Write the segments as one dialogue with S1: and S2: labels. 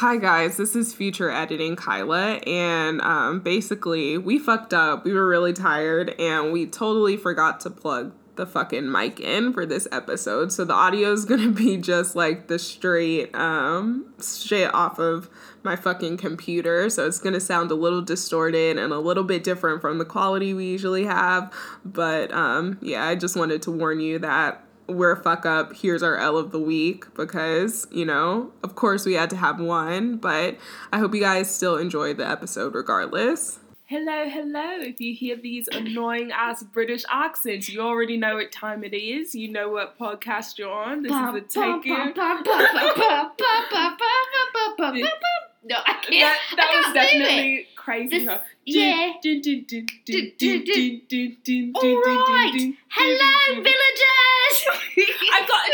S1: Hi guys, this is future editing Kyla, and um, basically we fucked up. We were really tired, and we totally forgot to plug the fucking mic in for this episode. So the audio is gonna be just like the straight, um, off of my fucking computer. So it's gonna sound a little distorted and a little bit different from the quality we usually have. But um, yeah, I just wanted to warn you that we're a fuck up. Here's our L of the week because, you know, of course we had to have one, but I hope you guys still enjoyed the episode regardless. Hello, hello. If you hear these annoying ass British accents, you already know what time it is. You know what podcast you're on. This is the Taken.
S2: No, I can't.
S1: That, that
S2: I
S1: was definitely crazy.
S2: Yeah. All right. Hello, villagers.
S1: I've got a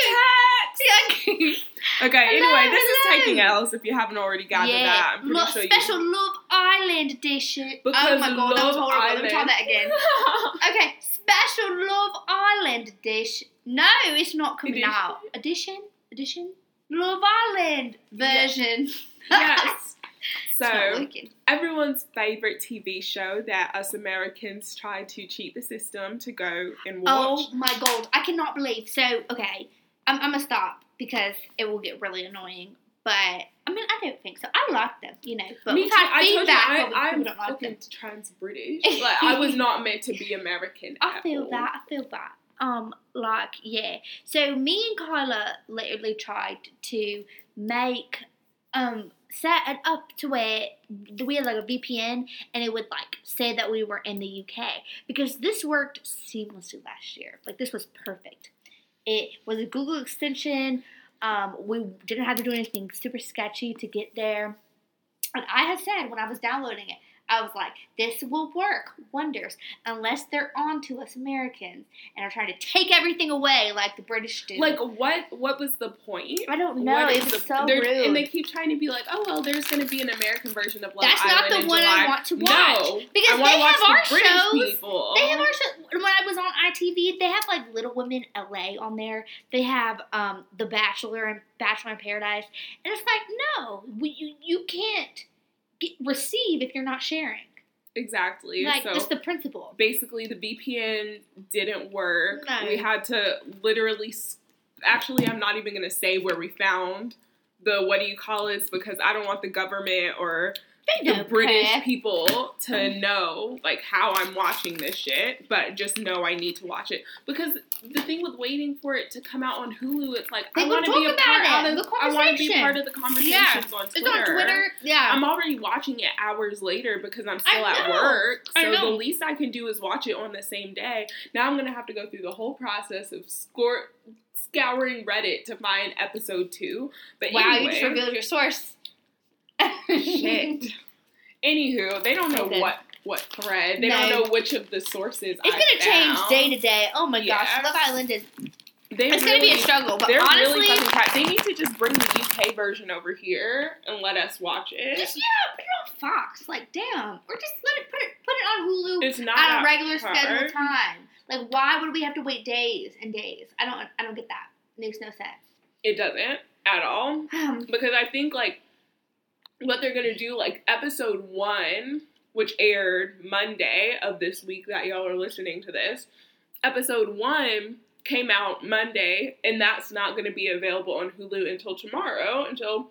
S1: text. Okay.
S2: Hello,
S1: anyway, this
S2: hello.
S1: is taking else. If you haven't already gathered yeah. that, I'm pretty
S2: Look,
S1: sure
S2: special you... Love Island edition. Oh
S1: because oh
S2: my god, Love that was horrible. Island. Let me try that again. okay, special Love Island dish. No, it's not coming
S1: edition.
S2: out. Edition, edition, Love Island version. Yeah yes.
S1: So, everyone's favorite TV show that us Americans try to cheat the system to go and watch.
S2: Oh my god, I cannot believe. So, okay, I'm, I'm gonna stop because it will get really annoying. But I mean, I don't think so. I like them, you know. But
S1: Me
S2: we've
S1: too.
S2: had
S1: I told you,
S2: feedback.
S1: I, I'm
S2: don't like them.
S1: fucking trans British. Like, I was not meant to be American.
S2: I feel
S1: all.
S2: that. I feel that. Um, like yeah. So me and Kyla literally tried to make um set it up to where we had like a VPN and it would like say that we were in the UK because this worked seamlessly last year. Like this was perfect. It was a Google extension. Um, we didn't have to do anything super sketchy to get there. And I had said when I was downloading it, I was like, this will work wonders unless they're on to us Americans and are trying to take everything away like the British do.
S1: Like what? What was the point?
S2: I don't know.
S1: What
S2: It
S1: is
S2: was
S1: the-
S2: so rude.
S1: And they keep trying to be like, oh well, there's going to be an American version of Love
S2: That's not the one I want to watch.
S1: No,
S2: Because they have
S1: the
S2: our
S1: British
S2: shows.
S1: People.
S2: They have our show. When I was on ITV, they have like Little Women LA on there. They have um, The Bachelor and Bachelor in Paradise, and it's like, no, we, you you can't get, receive if you're not sharing.
S1: exactly.
S2: Like
S1: so
S2: that's the principle.
S1: basically, the VPN didn't work.
S2: No.
S1: We had to literally. Actually, I'm not even going to say where we found the what do you call it because I don't want the government or
S2: They
S1: the British
S2: care.
S1: people to know like how I'm watching this shit, but just know I need to watch it because the thing with waiting for it to come out on Hulu, it's like
S2: They
S1: I want to be a part out
S2: the
S1: of, I want to be part of the conversations
S2: Yeah.
S1: on
S2: It's
S1: Twitter.
S2: on Twitter. Yeah.
S1: I'm already watching it hours later because I'm still at work. So the least I can do is watch it on the same day. Now I'm gonna have to go through the whole process of score scouring Reddit to find episode two. But
S2: wow,
S1: anyway,
S2: you just revealed your source.
S1: Shit. Anywho, they don't know what what thread. They
S2: No.
S1: don't know which of the sources.
S2: It's
S1: I
S2: gonna change day to day. Oh my gosh,
S1: Yes.
S2: Love Island is.
S1: They
S2: It's gonna be a struggle, but
S1: They're
S2: honestly,
S1: really fucking crap. They need to just bring the UK version over here and let us watch it.
S2: just yeah, put it on Fox. Like damn, or just let it put it put it on Hulu
S1: It's not
S2: at a regular
S1: hard.
S2: scheduled time. Like why would we have to wait days and days? I don't I don't get that. It makes no sense.
S1: It doesn't at all.
S2: Um,
S1: because I think like what they're gonna do, like episode one, which aired Monday of this week that y'all are listening to this, episode one came out Monday, and that's not gonna be available on Hulu until tomorrow, until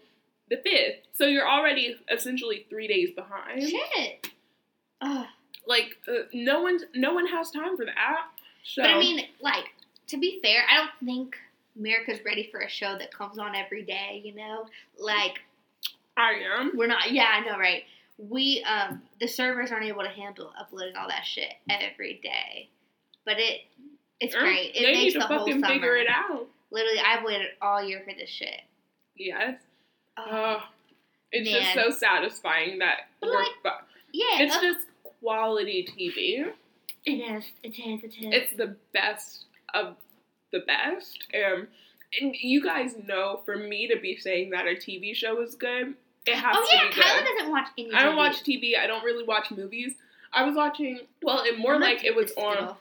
S1: the fifth. So you're already essentially three days behind.
S2: shit. Ugh.
S1: Like uh, no one's no one has time for that. So
S2: But I mean, like to be fair, I don't think America's ready for a show that comes on every day. You know, like
S1: I am.
S2: We're not. Yeah, I know, right? We um the servers aren't able to handle uploading all that shit every day, but it it's great. It
S1: they need
S2: makes
S1: to
S2: the whole
S1: fucking
S2: summer.
S1: figure it out.
S2: Literally, I've waited all year for this shit.
S1: Yes.
S2: Oh,
S1: Oh, it's just so satisfying that
S2: But
S1: we're
S2: like-
S1: fu-
S2: yeah,
S1: it's just quality TV.
S2: it is. It is. It is.
S1: It's the best of the best. Um, and you guys know, for me to be saying that a TV show is good, it has
S2: oh
S1: to
S2: yeah,
S1: good.
S2: Kyla doesn't watch any.
S1: I don't
S2: TV.
S1: watch TV. I don't really watch movies. I was watching. Well, it more
S2: I'm
S1: like it was on.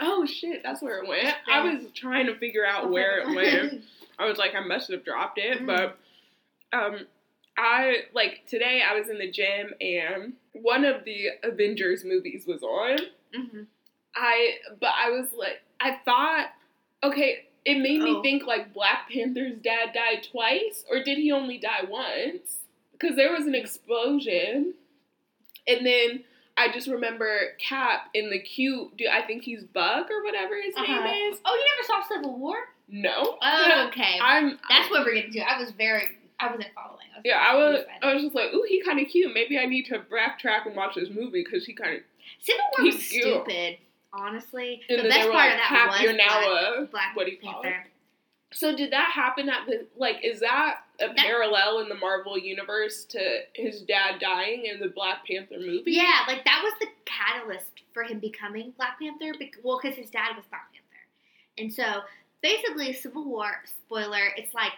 S1: Oh shit, that's where it went. I was trying to figure out where it went. I was like, I must have dropped it,
S2: Mm.
S1: but um, I like today I was in the gym and one of the Avengers movies was on.
S2: Mm-hmm.
S1: I but I was like I thought okay, it made me
S2: Oh.
S1: think like Black Panther's dad died twice or did he only die once? Cuz there was an explosion. And then I just remember Cap in the cute do I think he's Bug or whatever his
S2: Uh-huh.
S1: name is?
S2: Oh, you never saw Civil War?
S1: No.
S2: Oh, okay.
S1: I'm
S2: That's what we're getting to. I was very, I wasn't following. I was
S1: Yeah, I was. I was just like, "Ooh, he kind of cute. Maybe I need to backtrack and watch this movie because he kind of."
S2: Civil War was
S1: cute.
S2: stupid. Honestly,
S1: And
S2: the best part
S1: like,
S2: of that
S1: "Cap,
S2: was
S1: you're now
S2: Black,
S1: a
S2: Black
S1: what do you call?
S2: Panther.
S1: So did that happen at the like? Is that a
S2: That-
S1: parallel in the Marvel universe to his dad dying in the Black Panther movie?
S2: Yeah, like that was the catalyst for him becoming Black Panther. Well, because his dad was Black Panther, and so basically, Civil War. Spoiler: It's like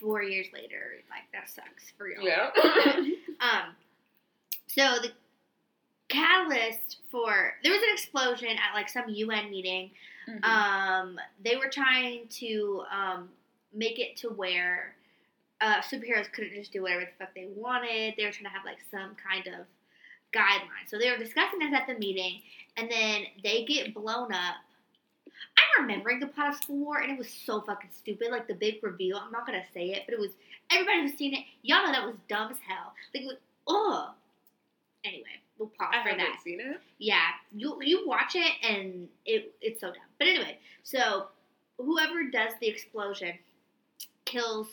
S2: four years later. Like that sucks for y'all.
S1: Yeah.
S2: Um, so the catalyst for there was an explosion at like some UN meeting.
S1: Mhm.
S2: Um, they were trying to um, make it to where uh, superheroes couldn't just do whatever the fuck they wanted. They were trying to have like some kind of guideline. So they were discussing this at the meeting, and then they get blown up. I'm remembering the plot of Civil War, and it was so fucking stupid. Like the big reveal. I'm not gonna say it, but it was everybody who's seen it. Y'all know that was dumb as hell. Like, oh. Anyway, pause
S1: I
S2: for that.
S1: seen it.
S2: Yeah, you you watch it and it it's so dumb. But anyway, so whoever does the explosion kills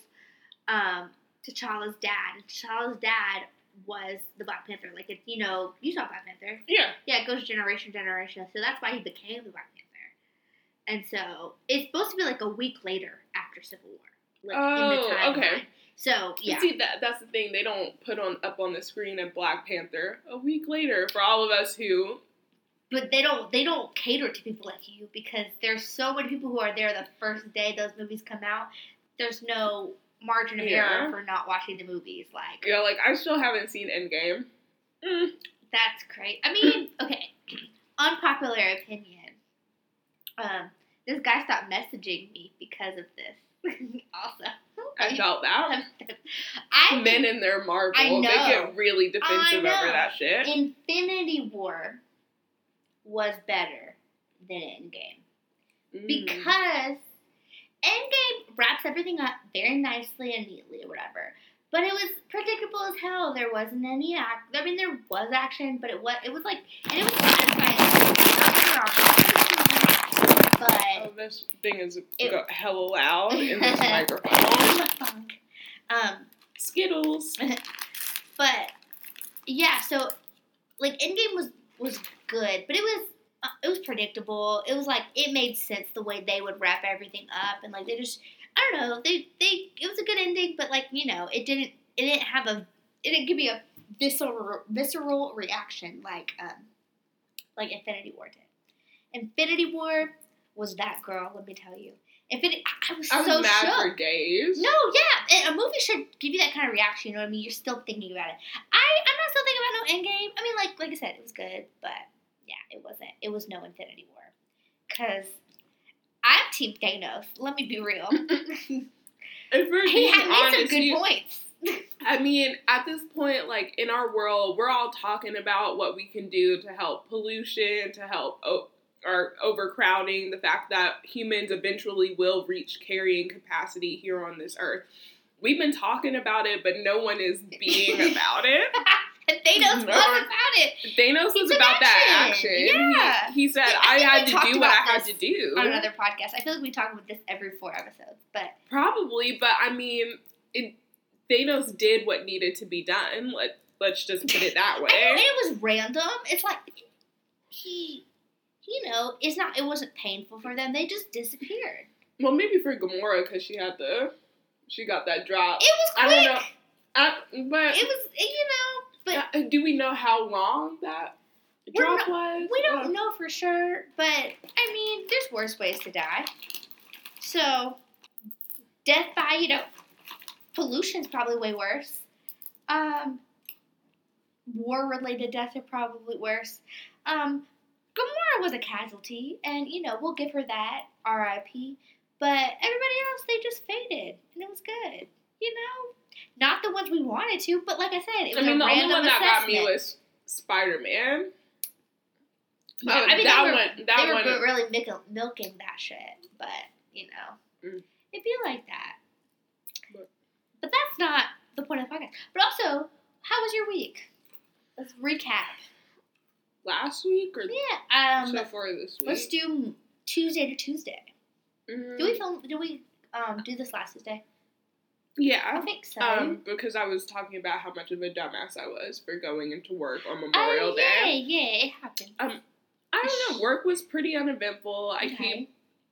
S2: um T'Challa's dad. And T'Challa's dad was the Black Panther. Like it, you know, you saw Black Panther.
S1: Yeah.
S2: Yeah, it goes generation to generation. So that's why he became the Black Panther. And so it's supposed to be like a week later after Civil War. Like in the
S1: Oh,
S2: timeline.
S1: okay.
S2: So
S1: Yeah. See that that's the thing. They don't put on up on the screen of Black Panther a week later for all of us who
S2: but they don't they don't cater to people like you because there's so many people who are there the first day those movies come out. There's no margin of
S1: Yeah.
S2: error for not watching the movies. Like
S1: yeah, like I still haven't seen Endgame. Mm.
S2: that's great. I mean, okay, unpopular opinion. Um, this guy stopped messaging me because of this. also,
S1: I felt that.
S2: I
S1: Men in their Marvel, they get really defensive over that shit.
S2: Infinity War was better than Endgame.
S1: Mm.
S2: because Endgame wraps everything up very nicely and neatly or whatever. But it was predictable as hell. There wasn't any act. I mean, there was action, but it was it was like and it was satisfying. But
S1: Oh, this thing is
S2: It-
S1: go hella loud in this microphone.
S2: Um,
S1: Skittles.
S2: but yeah, so like Endgame was was good, but it was uh, it was predictable. It was like it made sense the way they would wrap everything up, and like they just I don't know they they it was a good ending, but like you know it didn't it didn't have a it didn't give me a visceral visceral reaction like um like Infinity War did. Infinity War was that girl. Let me tell you, Infinity. it, I was
S1: I was
S2: so
S1: mad
S2: shook.
S1: for days.
S2: No, yeah, a movie should give you that kind of reaction. You know what I mean? You're still thinking about it. I, I'm not still thinking about no Endgame. I mean, like, like I said, it was good, but yeah, it wasn't. It was no Infinity War, cause I'm Team Thanos. Let me be real.
S1: If
S2: he had made some good points.
S1: I mean, at this point, like in our world, we're all talking about what we can do to help pollution, to help o- or overcrowding, the fact that humans eventually will reach carrying capacity here on this earth. We've been talking about it, but no one is being about it.
S2: Thanos
S1: No.
S2: was about it
S1: Thanos was about that
S2: action.
S1: action.
S2: Yeah.
S1: He, he said,
S2: I
S1: I, had to do what I had to do.
S2: on another podcast. I feel like we talk about this every four episodes, but
S1: Probably, but I mean, it, Thanos did what needed to be done. Let, let's just put it that way.
S2: I it was random. It's like he, you know, it's not. It wasn't painful for them. They just disappeared.
S1: Well, maybe for Gamora because she had the, she got that drop.
S2: It was quick.
S1: I don't know. I, but
S2: It was, you know, but
S1: do we know how long that drop was?
S2: we don't
S1: Uh,
S2: know for sure. But I mean, there's worse ways to die. So, death by you know, pollution's probably way worse. Um, war-related deaths are probably worse. Um, Gamora was a casualty, and you know we'll give her that R.I.P. But everybody else, they just faded, and it was good. You know, Not the ones we wanted to, but like I said, it was I
S1: mean,
S2: a
S1: the only
S2: random
S1: one that got me was Spider Man.
S2: Yeah,
S1: Oh,
S2: I mean,
S1: that
S2: they were,
S1: one- that
S2: they were
S1: one-
S2: really milking, milking that shit, but you know,
S1: Mm.
S2: it'd be like that.
S1: But-
S2: But that's not the point of the podcast. But also, how was your week? Let's recap.
S1: Last week or
S2: Yeah. Um.
S1: so far this week?
S2: let's do Tuesday to Tuesday.
S1: Mm,
S2: Do we film? Do we um do this last Tuesday?
S1: Yeah, I
S2: think so.
S1: Um, because I was talking about how much of a dumbass I was for going into work on
S2: oh
S1: Memorial
S2: yeah,
S1: Day.
S2: yeah, yeah, it happened.
S1: Um, I don't know. Work was pretty uneventful. I
S2: Okay.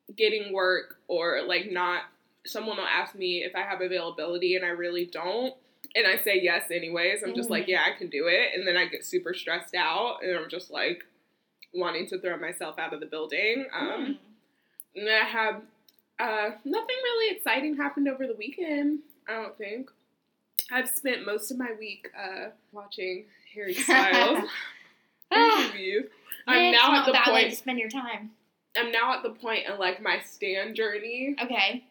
S1: keep getting work or like not. Someone will ask me if I have availability, and I really don't. And I say yes anyways. I'm just
S2: Mhm.
S1: like, yeah, I can do it. And then I get super stressed out, and I'm just like wanting to throw myself out of the building. Um,
S2: Mm.
S1: and I have uh, nothing really exciting happened over the weekend. I don't think. I've spent most of my week uh, watching Harry Styles
S2: Ah,
S1: interviews. I'm now at the
S2: bad way
S1: point.
S2: to spend your time.
S1: I'm now at the point in like my stand journey
S2: Okay,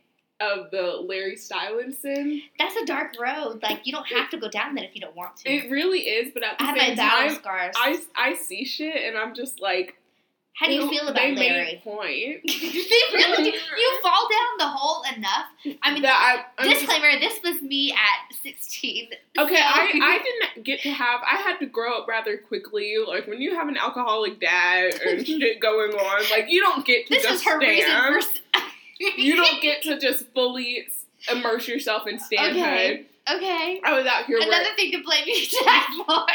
S1: of the Larry Stylinson.
S2: that's a dark road. Like you don't have to go down that if you don't want to.
S1: It really is, but at the
S2: I have my
S1: same time,
S2: scars.
S1: I I see shit and I'm just like,
S2: How do you feel about
S1: they
S2: Larry?
S1: made point.
S2: they really do. You fall down the hole enough. I mean,
S1: that I, I'm just-
S2: disclaimer: this was me at sixteen.
S1: Okay, I, I didn't get to have. I had to grow up rather quickly. Like when you have an alcoholic dad and shit going on, like you don't get to
S2: this
S1: just
S2: was her reason
S1: stand.
S2: for.
S1: You don't get to just fully immerse yourself in standhood.
S2: Okay. Okay.
S1: I was out here.
S2: Another
S1: Another
S2: thing to blame your dad for.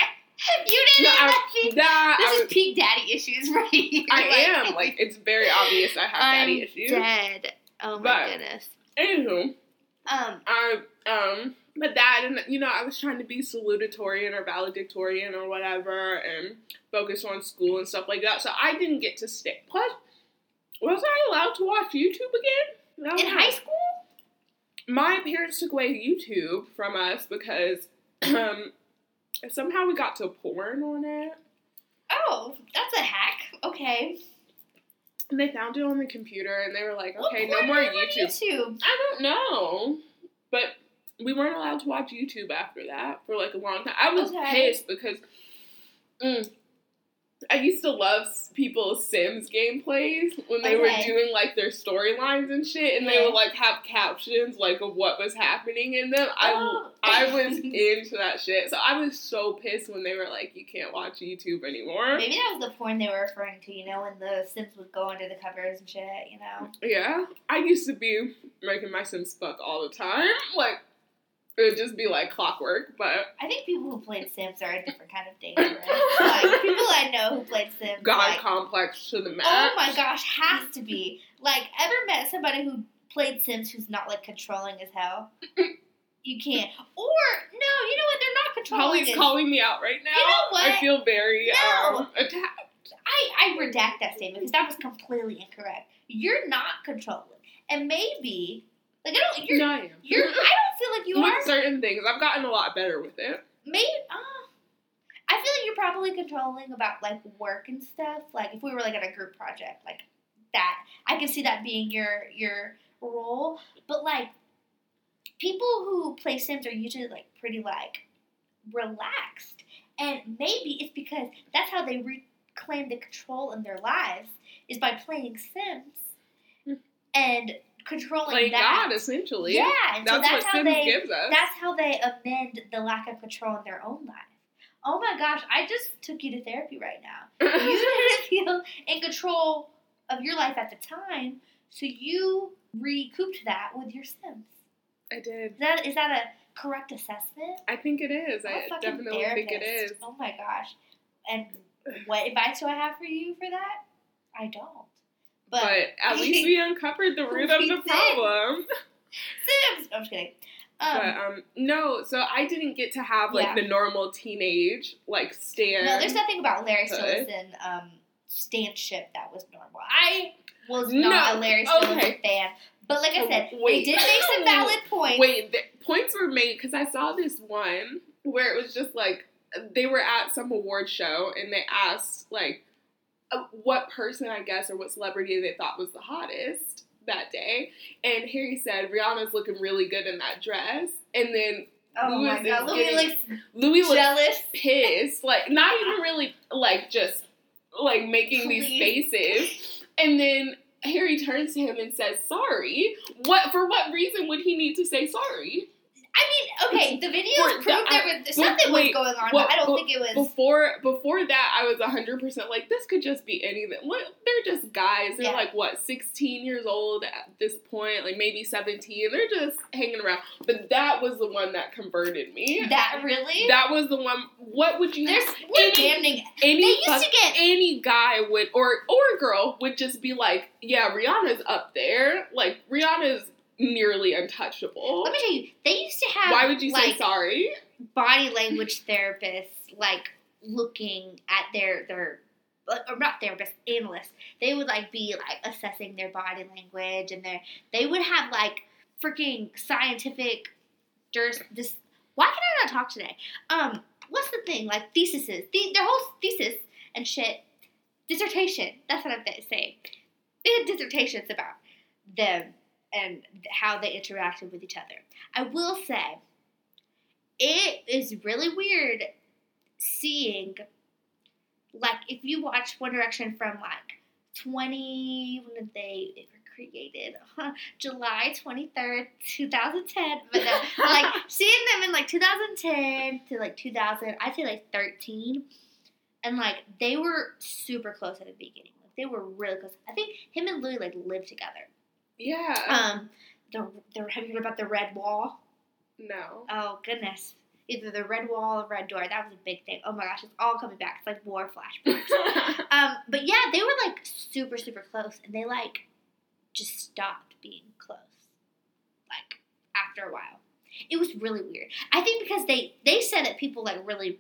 S2: You didn't
S1: No,
S2: have
S1: I-
S2: nothing.
S1: that I,
S2: This is
S1: was,
S2: peak daddy issues right here.
S1: I
S2: Like,
S1: am like it's very obvious I have daddy
S2: I'm
S1: issues.
S2: dead. Oh my
S1: But-
S2: goodness.
S1: Anywho,
S2: Um.
S1: I um, but that and you know I was trying to be salutatorian or valedictorian or whatever and focus on school and stuff like that. So I didn't get to stay. Plus, was I allowed to watch YouTube again? No.
S2: In high school.
S1: my parents took away YouTube from us because um, somehow we got to porn on it.
S2: Oh, that's a hack. Okay.
S1: And they found it on the computer and they were like, okay, no more YouTube.
S2: YouTube.
S1: I don't know. But we weren't allowed to watch YouTube after that for like a long time. I was
S2: Okay.
S1: pissed because mm, I used to love people's Sims gameplays when they were doing like their storylines and shit, and they would like have captions like of what was happening in them. I
S2: Oh.
S1: I was into that shit, so I was so pissed when they were like, "You can't watch YouTube anymore."
S2: Maybe that was the porn they were referring to. You know, when the Sims would go under the covers and shit. You know.
S1: Yeah, I used to be making my Sims fuck all the time. Like it would just be like clockwork, but
S2: I think people who played Sims are a different kind of dangerous. like people I know who played Sims.
S1: God
S2: like,
S1: complex to the max.
S2: Oh my gosh, has to be. Like, ever met somebody who played Sims who's not like controlling as hell? You can't. Or no, you know what? They're not controlling.
S1: Holly's calling me out right now.
S2: You know what?
S1: I feel very
S2: No.
S1: um attacked.
S2: I I redact that statement because that was completely incorrect. You're not controlling, and maybe like I don't. You're.
S1: no, I am.
S2: You're. I don't feel like you
S1: with
S2: are.
S1: certain things. I've gotten a lot better with it.
S2: Maybe. Uh, I feel like you're probably controlling about like work and stuff. Like if we were like at a group project, like that, I can see that being your your role. But like people who play Sims are usually like pretty like relaxed, and maybe it's because that's how they reclaim the control in their lives is by playing Sims and controlling that.
S1: God, essentially.
S2: Yeah, and so
S1: That's,
S2: that's
S1: what
S2: how
S1: Sims
S2: they
S1: gives us.
S2: that's how they amend the lack of control in their own life. Oh my gosh, I just took you to therapy right now. You didn't feel in control of your life at the time, so you recouped that with your Sims.
S1: I did.
S2: Is that is that a correct assessment?
S1: I think it is. I definitely think it is.
S2: Oh my gosh. And what advice do I have for you for that? I don't.
S1: But,
S2: But,
S1: at least we uncovered the root of the problem.
S2: Sims. I'm just kidding. Um,
S1: but um, no, so I didn't get to have like
S2: Yeah.
S1: the normal teenage like stand.
S2: No, there's nothing about Larry. Stylinson um, standship that was normal. I was not
S1: No,
S2: a Larry Stylinson
S1: okay.
S2: fan, but like I
S1: Oh,
S2: said,
S1: wait.
S2: they did make some valid points.
S1: Wait, the points were made because I saw this one where it was just like they were at some award show and they asked like Uh, what person I guess or what celebrity they thought was the hottest that day, and Harry said Rihanna's looking really good in that dress, and then
S2: Oh
S1: Louis
S2: my god, Louis
S1: getting-
S2: looks
S1: Louis looks
S2: jealous.
S1: pissed, like not even really like just like making these faces, and then Harry turns to him and says sorry. What for? What reason would he need to say sorry?
S2: I mean, okay, the videos proved
S1: the-
S2: there was something was going on,
S1: what-
S2: I don't think it was.
S1: Before before that, I was hundred percent like this could just be anything. What they're just guys. They're
S2: Yeah.
S1: like what sixteen years old at this point, like maybe seventeen. They're just hanging around. But that was the one that converted me.
S2: that really?
S1: That was the one. What would you?
S2: There's
S1: any
S2: damning.
S1: any
S2: They used
S1: fuck-
S2: to get
S1: any guy would or or girl would just be like, yeah, Rihanna's up there. Like Rihanna's nearly untouchable.
S2: Let me tell you, they used to have.
S1: Why would you
S2: like,
S1: say sorry?
S2: body language therapists like looking at their their or not therapists analysts they would like be like assessing their body language and their they would have like freaking scientific there's this why can i not talk today um what's the thing like theses the, their whole thesis and shit dissertation that's what i'm saying they had dissertations about them and how they interacted with each other. I will say it is really weird seeing like if you watch One Direction from like twenty when did they they were created? July twenty third two thousand ten but no, like seeing them in like two thousand ten to like two thousand I'd say like thirteen and like they were super close at the beginning. Like they were really close. I think him and Louis like lived together
S1: Yeah.
S2: um the, the have you heard about the red wall
S1: no.
S2: Oh goodness. Either the red wall or red door. That was a big thing. Oh my gosh, it's all coming back. It's like war flashbacks. um, but yeah, they were like super, super close and they like just stopped being close. Like after a while. It was really weird. I think because they they said that people like really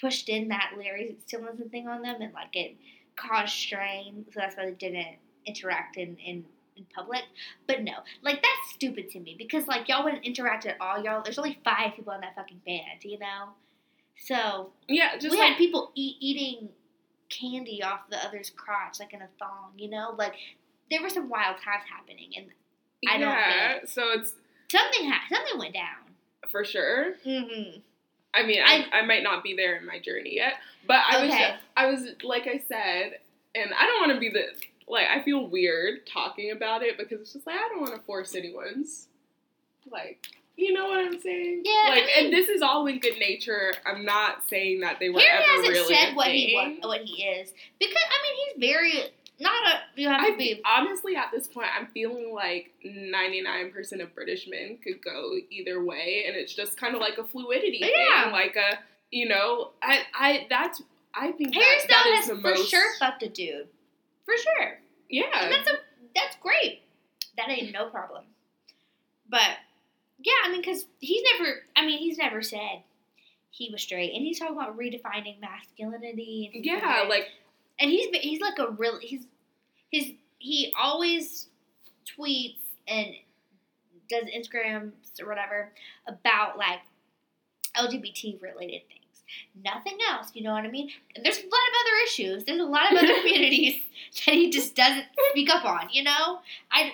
S2: pushed in that Larry Stylinson thing on them and like it caused strain, so that's why they didn't interact in, in in public. But no, like that's stupid to me because like y'all wouldn't interact at all. Y'all, there's only five people in that fucking band, you know. So
S1: yeah, just
S2: we
S1: like
S2: had people eat, eating candy off the other's crotch, like in a thong, you know. Like there were some wild times happening, and I don't
S1: yeah. So it's
S2: something ha- something went down.
S1: for sure.
S2: Mm-hmm.
S1: I mean, I, I might not be there in my journey yet, but I was
S2: Okay.
S1: I was like I said, and I don't want to be the like I feel weird talking about it because it's just like I don't want to force anyone's like you know what I'm saying?
S2: Yeah, I
S1: Like,
S2: mean-
S1: and this is all in good nature. I'm not saying that they were
S2: Harry
S1: ever
S2: hasn't
S1: really
S2: said what he what he is because I mean he's very not a you have to
S1: I
S2: be
S1: honestly at this point I'm feeling like 99% of British men could go either way and it's just kind of like a fluidity
S2: Yeah.
S1: thing like a you know I I that's I think
S2: Harry
S1: that, that
S2: Styles
S1: is
S2: has for
S1: most
S2: sure fucked a dude for sure. And
S1: yeah
S2: that's a that's great. That ain't no problem. But yeah, I mean, because he's never. I mean, he's never said he was straight, and he's talking about redefining masculinity. And
S1: yeah like
S2: and he's he's like a real he's his he always tweets and does Instagrams or whatever about like LGBT related things. Nothing else, you know what I mean? And there's a lot of other issues. There's a lot of other communities that he just doesn't speak up on. You know, I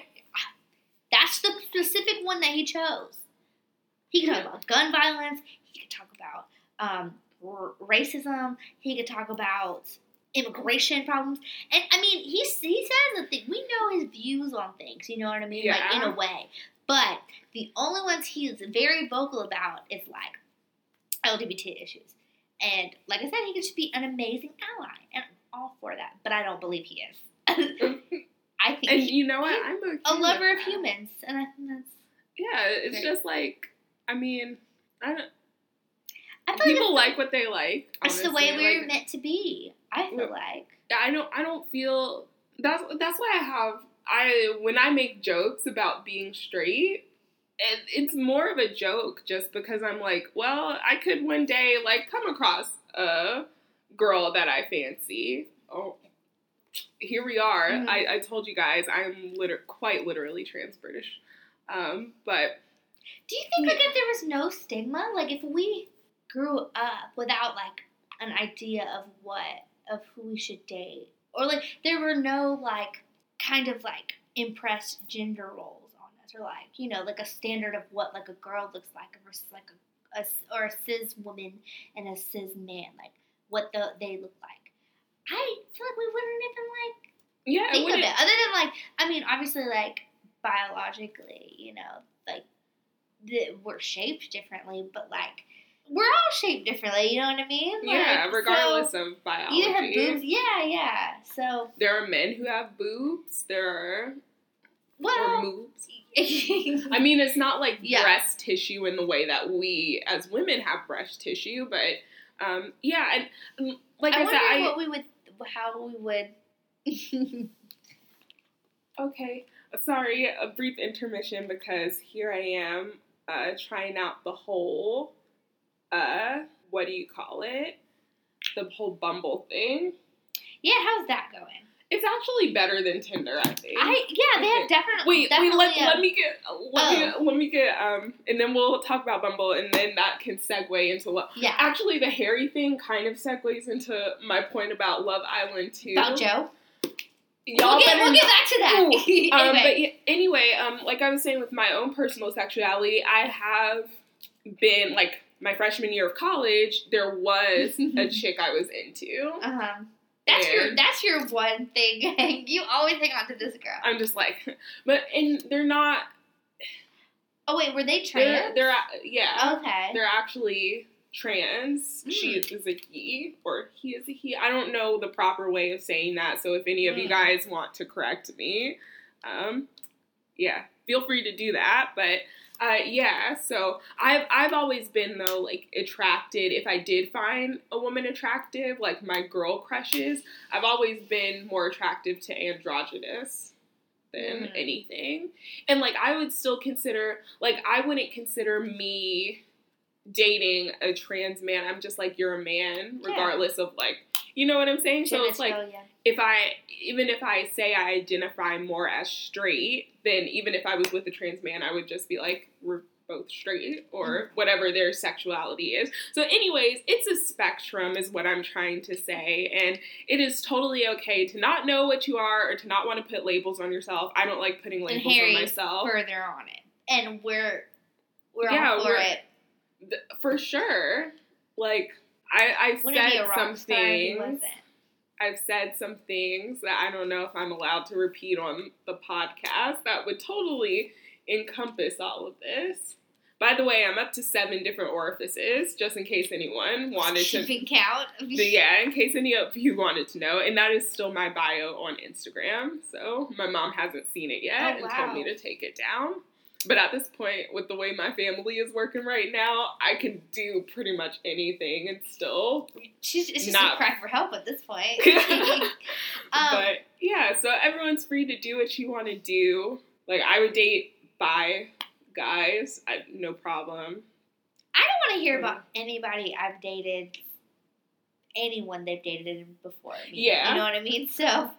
S2: that's the specific one that he chose. He could talk about gun violence. He could talk about um, r- racism. He could talk about immigration problems. And I mean, he he says the thing. We know his views on things. You know what I mean? Like in a way. But the only ones he's very vocal about is like LGBT issues. And like I said, he could just be an amazing ally, and I'm all for that. But I don't believe he is. I think
S1: and
S2: he-
S1: you know what I'm okay
S2: a lover of humans, and I think that's.
S1: yeah it's just like I mean I don't
S2: I feel
S1: people
S2: like
S1: like what they like
S2: it's the way
S1: honestly.
S2: we're
S1: Like,
S2: meant to be. I feel like.
S1: I don't I don't feel that's that's why I have I when I make jokes about being straight it, it's more of a joke just because I'm like well I could one day like come across a girl that I fancy. Oh here we are.
S2: Mhm.
S1: I, I told you guys I'm liter- quite literally trans British um but
S2: Do you think like if there was no stigma, like if we grew up without like an idea of what of who we should date, or like there were no like kind of like impressed gender roles like you know like a standard of what like a girl looks like versus like a, a or a cis woman and a cis man, like what the they look like. I feel like we wouldn't even like
S1: Yeah,
S2: think of it. Other than like, I mean, obviously, like biologically, you know, like the, we're shaped differently, but like we're all shaped differently. You know what I mean?
S1: yeah, regardless
S2: so
S1: of biology.
S2: either have boobs. Yeah, yeah. So
S1: There are men who have boobs. There are or
S2: well,
S1: moobs. I mean, it's not like
S2: Yeah.
S1: breast tissue in the way that we as women have breast tissue, but um, yeah, and um, like I,
S2: I wonder
S1: said, I
S2: what we would, how we would.
S1: okay. Sorry, a brief intermission because here I am uh, trying out the whole uh, what do you call it? The whole Bumble thing.
S2: yeah, how's that going?
S1: It's actually better than Tinder, I think.
S2: I yeah, they have definitely.
S1: Wait,
S2: definitely
S1: wait. Let,
S2: a-
S1: let me get let me
S2: Oh.
S1: let me get um, and then we'll talk about Bumble, and then that can segue into what.
S2: yeah.
S1: Actually, the Harry thing kind of segues into my point about Love Island too.
S2: About Joe.
S1: Y'all
S2: we'll get, we'll get back to that.
S1: Ooh, Um, but yeah, anyway, um, like I was saying with my own personal sexuality, I have been like my freshman year of college. There was a chick I was into.
S2: uh-huh. That's your that's your one thing. you always hang on to this girl.
S1: I'm just like, but and they're not.
S2: oh wait, were they
S1: They're,
S2: trans?
S1: they're yeah.
S2: okay.
S1: They're actually trans.
S2: Mm.
S1: She is a he, or he is a he. I don't know the proper way of saying that. So if any of you
S2: Mm.
S1: guys want to correct me, um, yeah, feel free to do that. But uh, yeah, so I've I've always been though like attracted. If I did find a woman attractive, like my girl crushes, I've always been more attractive to androgynous than
S2: Mm.
S1: anything. And like I would still consider like I wouldn't consider me dating a trans man. I'm just like you're a man
S2: Yeah.
S1: regardless of like you know what I'm saying? So it's like
S2: Genitalia.
S1: if I even if I say I identify more as straight, then even if I was with a trans man, I would just be like we're both straight or mm-hmm. whatever their sexuality is. So anyways, it's a spectrum is what I'm trying to say and it is totally okay to not know what you are or to not want to put labels on yourself. I don't like putting labels on myself.
S2: further on it, and we're we're
S1: Yeah,
S2: all for
S1: we're-
S2: it.
S1: Th- For sure. Like I I've
S2: Wouldn't be
S1: said some
S2: star if he
S1: things. I've said some things that I don't know if I'm allowed to repeat on the podcast that would totally encompass all of this. By the way, I'm up to seven different orifices, just in case anyone wanted to.
S2: Keeping count.
S1: Yeah, in case any of you wanted to know, and that is still my bio on Instagram. So my mom hasn't seen it yet
S2: Oh,
S1: and told me to take it down. But at this point, with the way my family is working right now, I can do pretty much anything and still
S2: She's it's just
S1: Not-
S2: a cry for help at this point. um,
S1: but yeah, so everyone's free to do what you want to do. Like I would date bi guys, I, no problem.
S2: I don't want to hear about anybody I've dated, anyone they've dated before me.
S1: Yeah.
S2: You know what I mean? So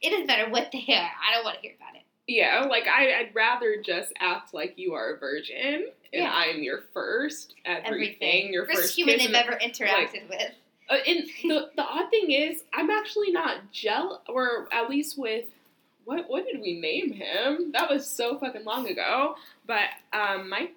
S2: it doesn't matter what they are. I don't want to hear about it.
S1: Yeah, like I, I'd rather just act like you are a virgin and
S2: Yeah.
S1: I'm your first everything,
S2: Everything.
S1: your
S2: First,
S1: first
S2: human they've ever interacted with.
S1: Uh, and the the odd thing is, I'm actually not jealous, or at least with what what did we name him? That was so fucking long ago. But um, Mike,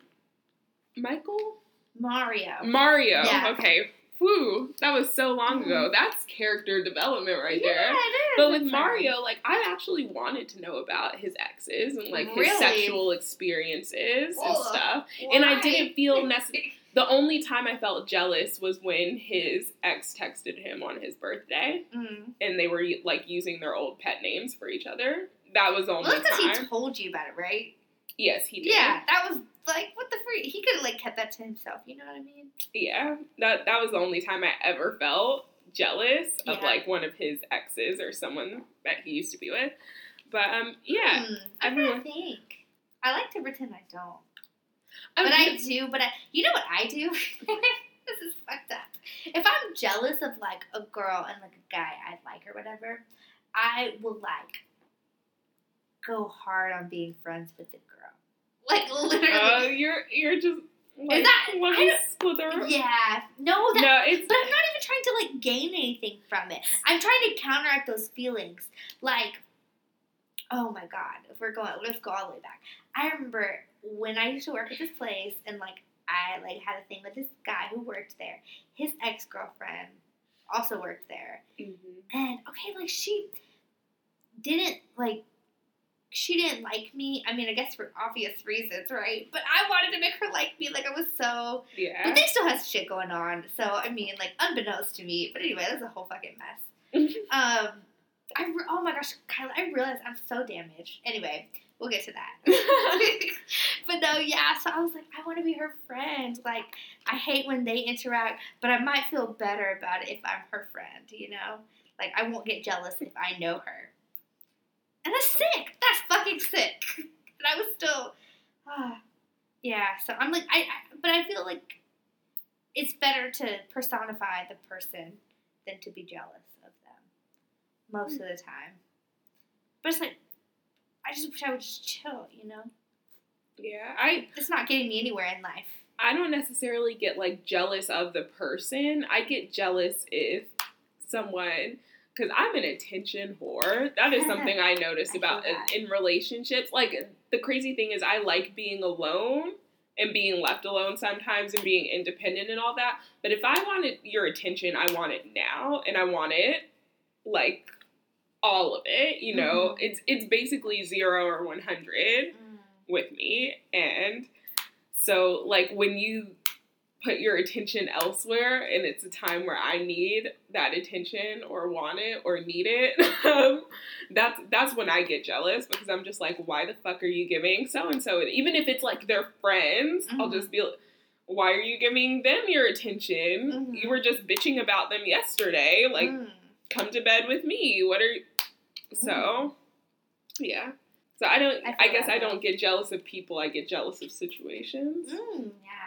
S1: Michael,
S2: Mario.
S1: Mario.
S2: Yeah.
S1: Okay. Whew, that was so long ago. That's character development right
S2: yeah,
S1: there.
S2: it is.
S1: But with Mario, like I actually wanted to know about his exes and like his sexual experiences and stuff.
S2: fine.
S1: And I didn't feel necessary. The only time I felt jealous was when his ex texted him on his birthday,
S2: Mm.
S1: and they were like using their old pet names for each other. That was the only
S2: Well, that's
S1: time.
S2: because he told you about it, right?
S1: yes, he did.
S2: Yeah, that was like what the freak. He could have like kept that to himself. You know what I mean?
S1: Yeah, that that was the only time I ever felt jealous of like one of his exes or someone that he used to be with. But um, yeah,
S2: Hmm, I'm
S1: everyone-
S2: think. I like to pretend I don't,
S1: I
S2: but I do. But I, you know what I do? this is fucked up. If I'm jealous of like a girl and like a guy I like or whatever, I will like go hard on being friends with the girl. Like literally.
S1: uh, you're you're just like
S2: is
S1: that-
S2: I
S1: slither.
S2: yeah. No, that,
S1: No, it's
S2: But I'm not even trying to like gain anything from it. I'm trying to counteract those feelings. Like, oh my god, if we're going, let's go all the way back. I remember when I used to work at this place, and like I like had a thing with this guy who worked there. His ex girlfriend also worked there,
S1: Mm-hmm.
S2: and okay, like she didn't like. She didn't like me. I mean, I guess for obvious reasons, right? But I wanted to make her like me. Like I was so
S1: Yeah.
S2: but they still have shit going on. So I mean, like unbeknownst to me. But anyway, that's a whole fucking mess. um, I re- oh my gosh, Kyla, I realized I'm so damaged. Anyway, we'll get to that. but no, yeah. So I was like, I want to be her friend. Like I hate when they interact, but I might feel better about it if I'm her friend. You know, like I won't get jealous if I know her. And that's sick. That's fucking sick. And I was still, ah, yeah. So I'm like, I, I, but I feel like it's better to personify the person than to be jealous of them most of the time. But it's like, I just wish I would just chill, you know?
S1: yeah. I
S2: It's not getting me anywhere in life.
S1: I don't necessarily get like jealous of the person. I get jealous if someone because I'm an attention whore. That is something I notice
S2: I
S1: about
S2: feel
S1: in, relationships. Like the crazy thing is, I like being alone and being left alone sometimes and being independent and all that. But if I wanted your attention, I want it now, and I want it like all of it. You know,
S2: Mhm.
S1: it's it's basically zero or one hundred with me. And so, like, when you put your attention elsewhere and it's a time where I need that attention or want it or need it, um, that's that's when I get jealous because I'm just like, why the fuck are you giving so and so? Even if it's like their friends, I'll
S2: Mhm.
S1: just be like, why are you giving them your attention?
S2: Mhm.
S1: You were just bitching about them yesterday. Like,
S2: Mm.
S1: come to bed with me. What are you? So, yeah. So I don't.
S2: I
S1: I, guess I don't get jealous of people. I get jealous of situations.
S2: Mm, yeah.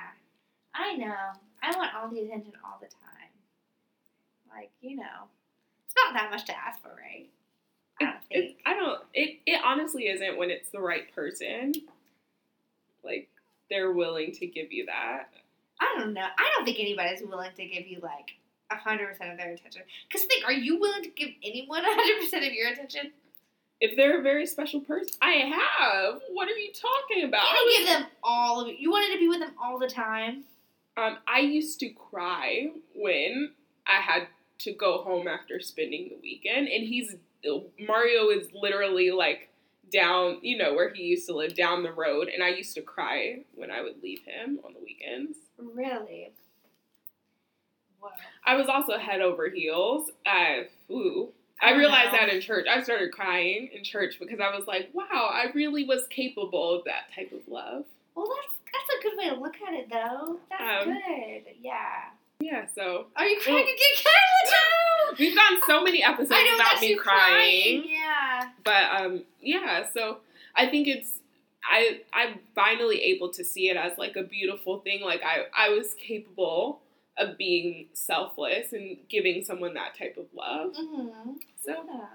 S2: I know. I want all the attention all the time. Like, you know, it's not that much to ask for, right? I don't
S1: It,
S2: think.
S1: I don't. It. It honestly isn't when it's the right person. Like they're willing to give you that.
S2: I don't know. I don't think anybody's willing to give you like hundred percent of their attention. Because think, are you willing to give anyone hundred percent of your attention?
S1: If they're a very special person, I have. What are you talking about?
S2: You give them all of it. You wanted to be with them all the time.
S1: Um, I used to cry when I had to go home after spending the weekend, and he's Mario is literally like down, you know, where he used to live down the road, and I used to cry when I would leave him on the weekends.
S2: Really? Whoa.
S1: I was also head over heels. I, ooh, I
S2: Oh,
S1: realized
S2: no.
S1: that in church. I started crying in church because I was like, wow, I really was capable of that type of love.
S2: Well, that's that's a good way to look at it, though. That's
S1: Um,
S2: good. Yeah.
S1: Yeah, so
S2: Are you crying
S1: Well-
S2: again, Kyla?
S1: we've gotten so many episodes
S2: know
S1: about me
S2: you
S1: crying.
S2: Yeah.
S1: but um yeah so i think it's i i'm finally able to see it as like a beautiful thing like i i was capable of being selfless and giving someone that type of love
S2: Mm-hmm.
S1: so
S2: Yeah.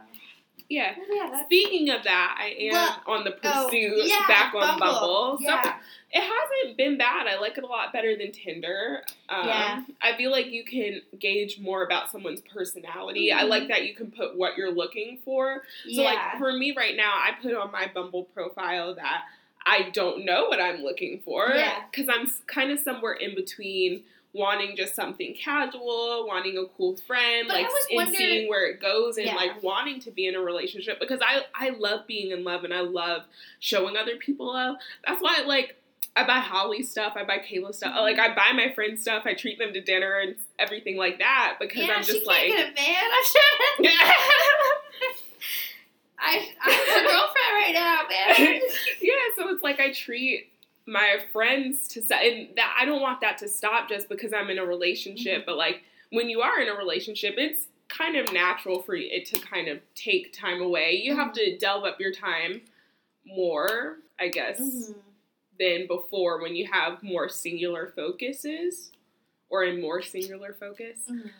S1: Yeah
S2: Yeah.
S1: Speaking of that i am
S2: Well,
S1: on the
S2: oh,
S1: pursuit
S2: yeah,
S1: back on
S2: Bumble.
S1: bumble, so
S2: Yeah.
S1: it hasn't been bad i like it a lot better than tinder um,
S2: Yeah.
S1: i feel like you can gauge more about someone's personality i
S2: Mhm.
S1: like that you can put what you're looking for so
S2: yeah.
S1: like for me right now, I put on my Bumble profile that I don't know what I'm looking for
S2: Yeah.
S1: because I'm kind of somewhere in between wanting just something casual, wanting a cool friend,
S2: But
S1: like and
S2: wondered-
S1: seeing where it goes, and
S2: Yeah.
S1: like wanting to be in a relationship because I I love being in love and I love showing other people love. That's why like. I buy Holly stuff. I buy Kayla stuff.
S2: Mhm.
S1: Like I buy my friends stuff. I treat them to dinner and everything like that because
S2: yeah,
S1: I'm just like,
S2: a man. I'm sure. I, I'm her girlfriend right now, man.
S1: yeah, so it's like I treat my friends to set, and that I don't want that to stop just because I'm in a relationship.
S2: Mm-hmm.
S1: But like when you are in a relationship, it's kind of natural for it to kind of take time away. You have
S2: Mm-hmm.
S1: to delve up your time more, I guess,
S2: Mhm.
S1: than before when you have more singular focuses or a more singular focus.
S2: Mhm.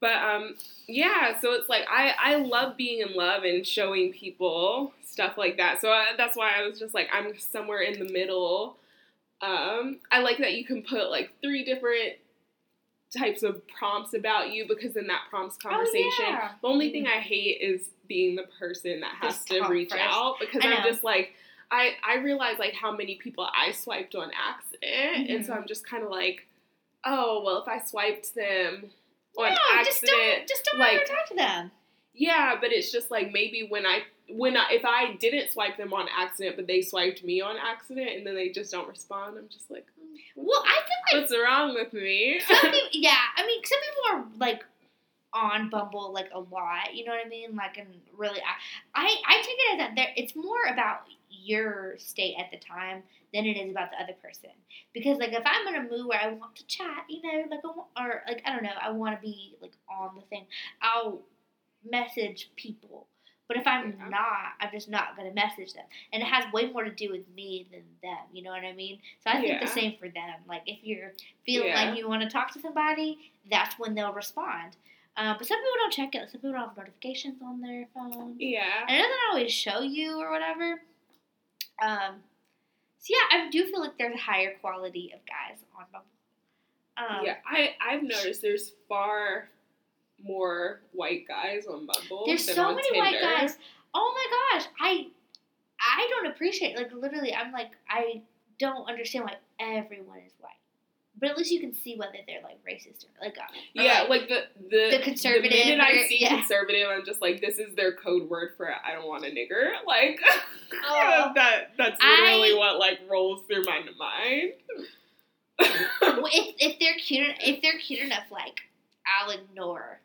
S1: But um, yeah, so it's like I I love being in love and showing people stuff like that. So I, that's why I was just like I'm somewhere in the middle. Um, I like that you can put like three different types of prompts about you because then that prompts conversation.
S2: Oh, yeah.
S1: The only thing I hate is being the person that has
S2: Just
S1: to reach
S2: first.
S1: out because I'm just like I I realize like how many people I swiped on accident, and so
S2: Mhm.
S1: I'm just kind of like, oh well, if I swiped them on
S2: no,
S1: accident,
S2: just don't just don't
S1: like
S2: ever talk to them.
S1: yeah, but it's just like maybe when I when I if I didn't swipe them on accident, but they swiped me on accident, and then they just don't respond, I'm just like, what's,
S2: Well, I feel like
S1: what's wrong with me?
S2: some people, yeah, I mean, some people are like on Bumble like a lot. You know what I mean? Like, and really, I I, I take it as that there. It's more about your state at the time than it is about the other person. Because like, if I'm in a mood where I want to chat, you know, like, I want, or like I don't know, I want to be like on the thing, I'll message people. But if I'm
S1: Yeah.
S2: not, I'm just not gonna message them, and it has way more to do with me than them. You know what I mean? So I think the same for them. Like if you're feeling
S1: Yeah.
S2: like you want to talk to somebody, that's when they'll respond. Uh, but some people don't check it. Some people don't have notifications on their phone,
S1: yeah,
S2: and it doesn't always show you or whatever. Um, so yeah, I do feel like there's a higher quality of guys on Bumble. Um,
S1: yeah. I I've noticed there's far more white guys on Bumble.
S2: There's so many white guys. Oh my gosh, I I don't appreciate like literally. I'm like I don't understand why everyone is white. But at least you can see whether they're like racist or like uh, or,
S1: Yeah,
S2: like,
S1: like the the
S2: The conservative
S1: The minute I see
S2: yeah.
S1: conservative, I'm just like, this is their code word for I don't want a nigger. Like
S2: Oh.
S1: that. That's
S2: I-
S1: literally what like rolls through my mind.
S2: If if they're cute if they're cute enough, like I'll ignore.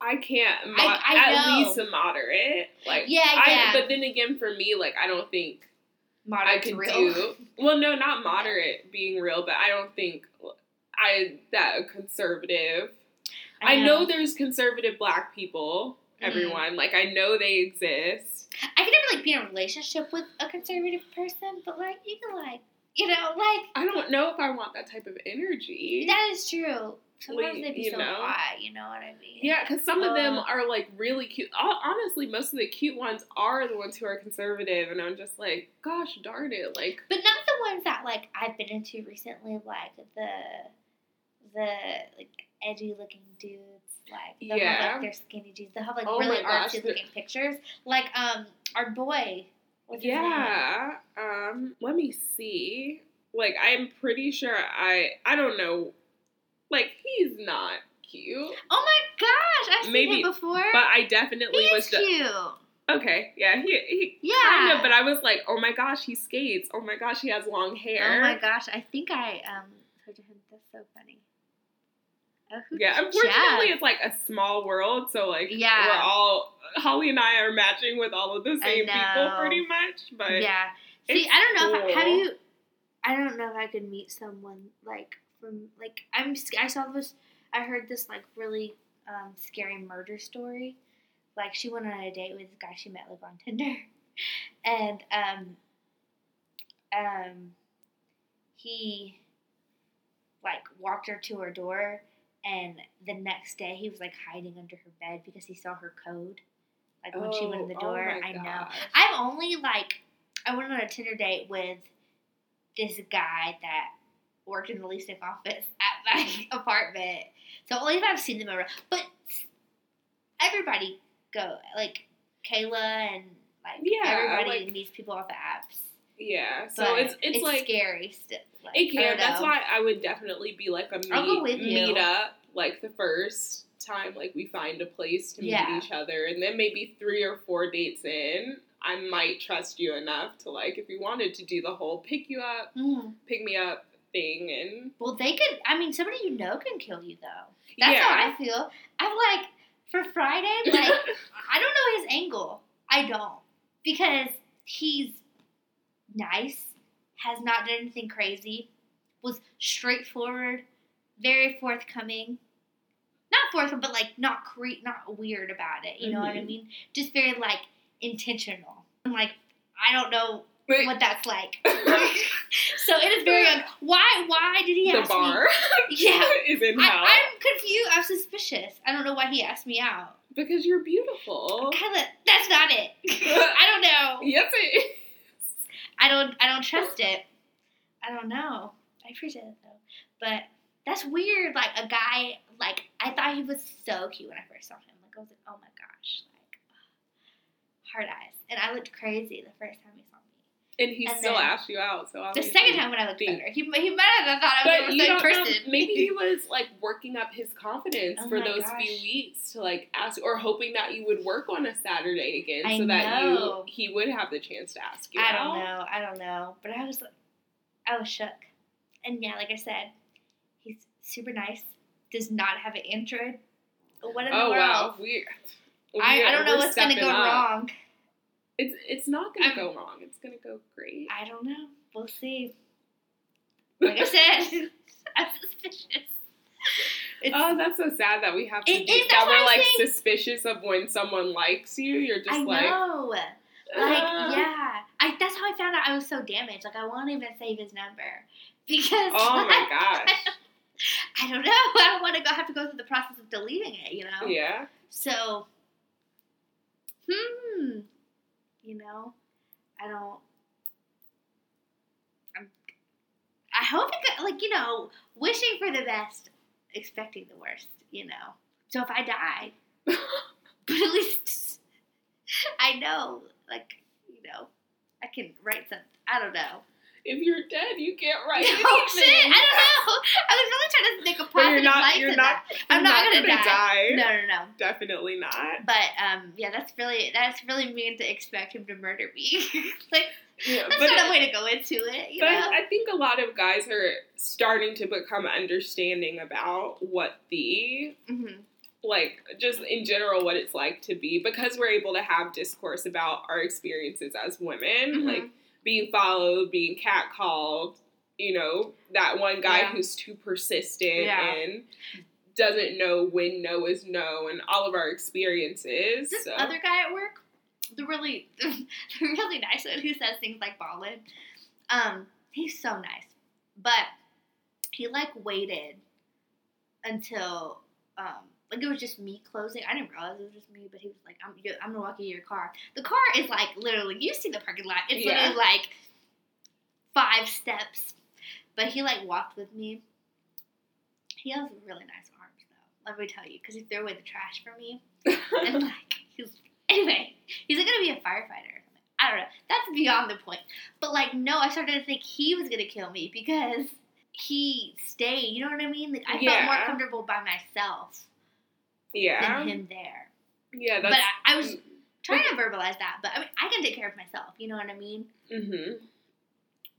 S1: I can't. Mo-
S2: I- I
S1: at
S2: know.
S1: least a moderate. Like
S2: Yeah,
S1: I,
S2: yeah.
S1: But then again, for me, like I don't think moderate
S2: I
S1: could
S2: real.
S1: do. Well, no, not moderate being real, but I don't think I that conservative. I know there's conservative black people.
S2: Mhm.
S1: Everyone, like I know they exist.
S2: I could never like be in a relationship with a conservative person, but like you can like you know like
S1: I don't know if I want that type of energy.
S2: that is true. Sometimes
S1: Like,
S2: they be
S1: you
S2: so
S1: know?
S2: hot, you know what I mean?
S1: Yeah, because some of them
S2: Uh,
S1: are like really cute. Hon- Honestly, most of the cute ones are the ones who are conservative, and I'm just like, gosh darn it, like
S2: But not the ones that like I've been into recently, like the the like edgy looking dudes, like they'll have
S1: Yeah.
S2: like their skinny jeans. They'll have like
S1: Oh
S2: really
S1: my gosh,
S2: artsy
S1: the-
S2: looking pictures. Like um our boy. What's his name?
S1: yeah. Um, let me see. Like, I'm pretty sure I I don't know. Like, he's not cute,
S2: Oh my gosh, I've seen him before.
S1: but I definitely
S2: he
S1: was. the-
S2: cute.
S1: okay, yeah, he he
S2: Yeah.
S1: kind of. But I was like, oh my gosh, he skates. Oh my gosh, he has long hair.
S2: Oh my gosh, I think I um heard him. That's so funny. Oh,
S1: Yeah, unfortunately,
S2: Jeff.
S1: it's like a small world, so like
S2: Yeah.
S1: we're all Holly and I are matching with all of the same people pretty much. But
S2: yeah. See, I don't know. If I, how do you? I don't know if I could meet someone like from like I'm. I saw this. I heard this like really um, scary murder story. Like she went on a date with this guy she met like on Tinder, and um, um, he like walked her to her door, and the next day he was like hiding under her bed because he saw her code. Like when she went in the
S1: Oh, oh
S2: door,
S1: my
S2: I know. I've only like I went on a Tinder date with this guy that worked in the leasing office at my apartment. So only if I've seen them around. But everybody go like Kayla and like
S1: Yeah,
S2: everybody
S1: like-
S2: meets people off the apps.
S1: Yeah, so
S2: But
S1: it's it's, like
S2: scary still. Like,
S1: it can. That's
S2: know.
S1: why I would definitely be like a meet,
S2: I'll go with you.
S1: meet up like the first time like we find a place to
S2: Yeah.
S1: meet each other, and then maybe three or four dates in. I might trust you enough to like if you wanted to do the whole pick you up,
S2: Mhm.
S1: pick me up thing, and
S2: Well, they could. I mean, somebody you know can kill you though. That's
S1: yeah.
S2: how I feel. I'm like for Friday, like I don't know his angle. I don't because he's nice, has not done anything crazy, was straightforward, very forthcoming. Not forthcoming, but like not cre- not weird about it. You know what I
S1: Mhm.
S2: mean? Just very like intentional. I'm like I don't know What that's like. so it is very un- why why did he
S1: the
S2: ask me?
S1: The bar
S2: Yeah.
S1: is in hell
S2: I, I'm confused. I'm suspicious. I don't know why he asked me out.
S1: because you're beautiful.
S2: Kyla, that's not it. I don't know.
S1: Yes, it.
S2: I don't. I don't trust it. I don't know. I appreciate it though, but that's weird. Like a guy. Like I thought he was so cute when I first saw him. Like I was like, oh my gosh, like hard eyes, and I looked crazy the first time he saw me.
S1: And he
S2: And
S1: still asked you out. So
S2: The second time when I looked
S1: Think-
S2: better, he, he might have thought I was the
S1: don't know.
S2: person.
S1: Maybe he was like working up his confidence
S2: Oh
S1: for those
S2: gosh.
S1: few weeks to like ask, or hoping that you would work on a Saturday again,
S2: I
S1: so that you he would have the chance to ask you
S2: I
S1: out.
S2: don't know. I don't know. But I was, I was shook. And yeah, like I said, he's super nice. Does not have an Android. What in
S1: Oh
S2: the world?
S1: wow, we. we
S2: I, I don't know
S1: we're
S2: what's gonna go
S1: up.
S2: wrong.
S1: It's it's not gonna
S2: I'm-
S1: go wrong. It's gonna go great.
S2: I don't know. We'll see. Like I said, I'm suspicious. It's,
S1: oh, that's so sad that we have to
S2: It
S1: do that. We're like
S2: saying.
S1: suspicious of when someone likes you. You're just
S2: I
S1: like,
S2: know. Like,
S1: "Uh."
S2: yeah. I that's how I found out I was so damaged. Like I won't even save his number. Because
S1: Oh my
S2: like,
S1: gosh.
S2: I don't know. I don't want to go have to go through the process of deleting it, you know?
S1: Yeah.
S2: So hmm. You know? I don't I'm I hope it go, like, you know, wishing for the best, expecting the worst, you know. So if I die, but at least I know, like, you know, I can write something. I don't know.
S1: If you're dead, you can't write
S2: Oh shit! I don't know. I was really trying to make a
S1: But
S2: positive
S1: you're not. You're not.
S2: I'm
S1: you're
S2: not, gonna, die.
S1: die.
S2: No, no, no.
S1: Definitely not.
S2: But um, yeah, that's really that's really mean to expect him to murder me. like
S1: Yeah,
S2: that's not a way to go into it, you
S1: But
S2: know?
S1: I think a lot of guys are starting to become understanding about what the
S2: hmm
S1: like just in general what it's like to be because we're able to have discourse about our experiences as women,
S2: Mhm.
S1: like being followed, being catcalled, you know, that one guy
S2: Yeah.
S1: who's too persistent
S2: Yeah.
S1: and doesn't know when no is no and all of our experiences.
S2: This
S1: so
S2: other guy at work, the really the really nice one who says things like ballin. Um, he's so nice, but he like waited until um like it was just me closing. I didn't realize it was just me, but he was like, "I'm I'm gonna walk you to your car." The car is like literally you see the parking lot. It's
S1: Yeah.
S2: literally like five steps, but he like walked with me. He has really nice arms though. Let me tell you, because he threw away the trash for me and like he's anyway, he's like, gonna be a firefighter. I don't know. That's beyond the point. But like, no, I started to think he was gonna kill me because he stayed. You know what I mean? Like I felt more comfortable by myself
S1: yeah.
S2: than him there.
S1: Yeah,
S2: But I, I was trying to verbalize that. But I mean, I can take care of myself. You know what I mean?
S1: Mm-hmm.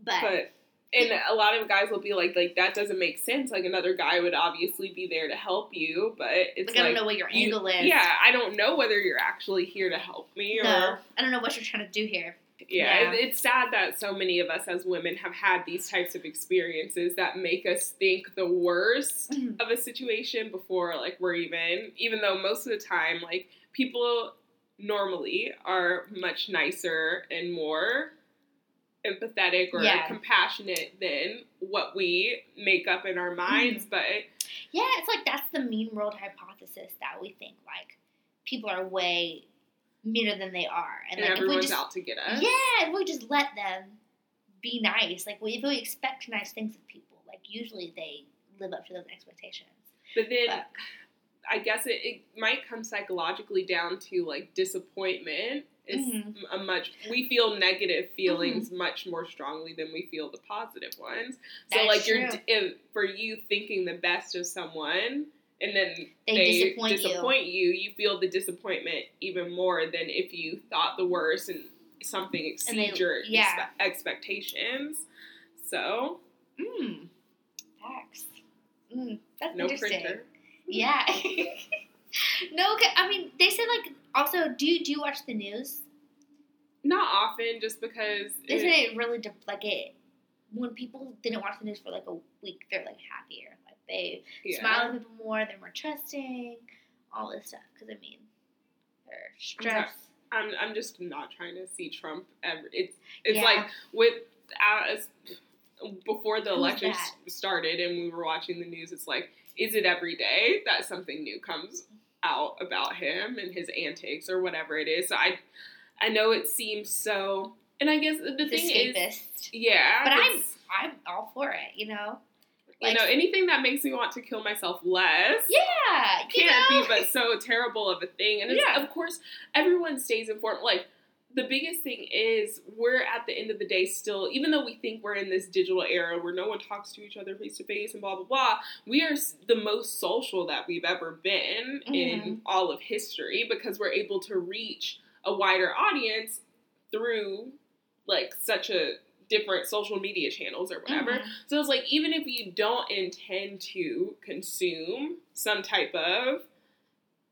S2: But,
S1: But and a lot of guys will be like, like that doesn't make sense. Like another guy would obviously be there to help you, but it's
S2: like,
S1: like,
S2: I don't know what your
S1: you-
S2: angle is.
S1: yeah, I don't know whether you're actually here to help me or
S2: I don't know what you're trying to do here.
S1: Yeah.
S2: Yeah.
S1: It's sad that so many of us as women have had these types of experiences that make us think the worst
S2: Mhm.
S1: of a situation before like we're even. Even though most of the time, like people normally are much nicer and more empathetic or
S2: Yeah.
S1: compassionate than what we make up in our minds. But
S2: Yeah, it's like that's the mean world hypothesis that we think like people are way meaner than they are, and,
S1: and,
S2: like if we
S1: everyone's
S2: just
S1: out to get us.
S2: yeah, if we just let them be nice, like we, if we expect nice things of people, like usually they live up to those expectations.
S1: But then
S2: But-
S1: I guess it, it might come psychologically down to like disappointment is
S2: Mhm.
S1: a much we feel negative feelings
S2: Mm-hmm.
S1: much more strongly than we feel the positive ones. So
S2: That is
S1: like you're if, for you thinking the best of someone and then
S2: They
S1: they,
S2: disappoint you.
S1: disappoint you, you feel the disappointment even more than if you thought the worst and something exceeds your
S2: yeah.
S1: expe- expectations. So
S2: Mm. Facts. Mm, that's
S1: no
S2: interesting.
S1: printer.
S2: Yeah. no, I mean they said like also do you do you watch the news?
S1: Not often, just because
S2: Isn't it really de- like it? When people didn't watch the news for like a week, they're like happier. They
S1: yeah.
S2: smile at people more. They're more trusting. All this stuff. Because I mean, they're stressed.
S1: I'm I'm just not trying to see Trump ever. It's it's
S2: Yeah.
S1: like with as before the
S2: Who's
S1: election
S2: that?
S1: started and we were watching the news. It's like, is it every day that something new comes out about him and his antics or whatever it is? So I I know it seems so, and I guess the
S2: The
S1: thing is, yeah,
S2: But I'm I'm all for it. You know.
S1: You know anything that makes me want to kill myself less.
S2: Yeah.
S1: Can't
S2: know?
S1: be but so terrible of a thing. And it's,
S2: Yeah.
S1: of course, everyone stays informed. Like the biggest thing is we're at the end of the day still, even though we think we're in this digital era where no one talks to each other face to face and blah blah blah, we are the most social that we've ever been in mm-hmm. all of history because we're able to reach a wider audience through like such a different social media channels or whatever.
S2: Mhm.
S1: So it's like even if you don't intend to consume some type of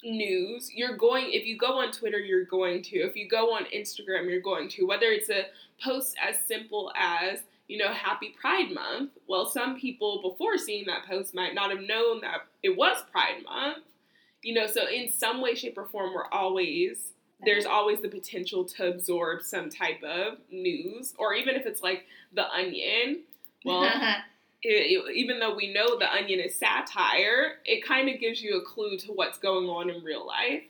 S1: news, you're going if you go on Twitter, you're going to. If you go on Instagram, you're going to. Whether it's a post as simple as, you know, happy Pride Month. Well, some people before seeing that post might not have known that it was Pride Month. You know, so in some way, shape, or form, we're always there's always the potential to absorb some type of news, or even if it's like the onion. Well, it, it- even though we know the onion is satire, it kind of gives you a clue to what's going on in real life.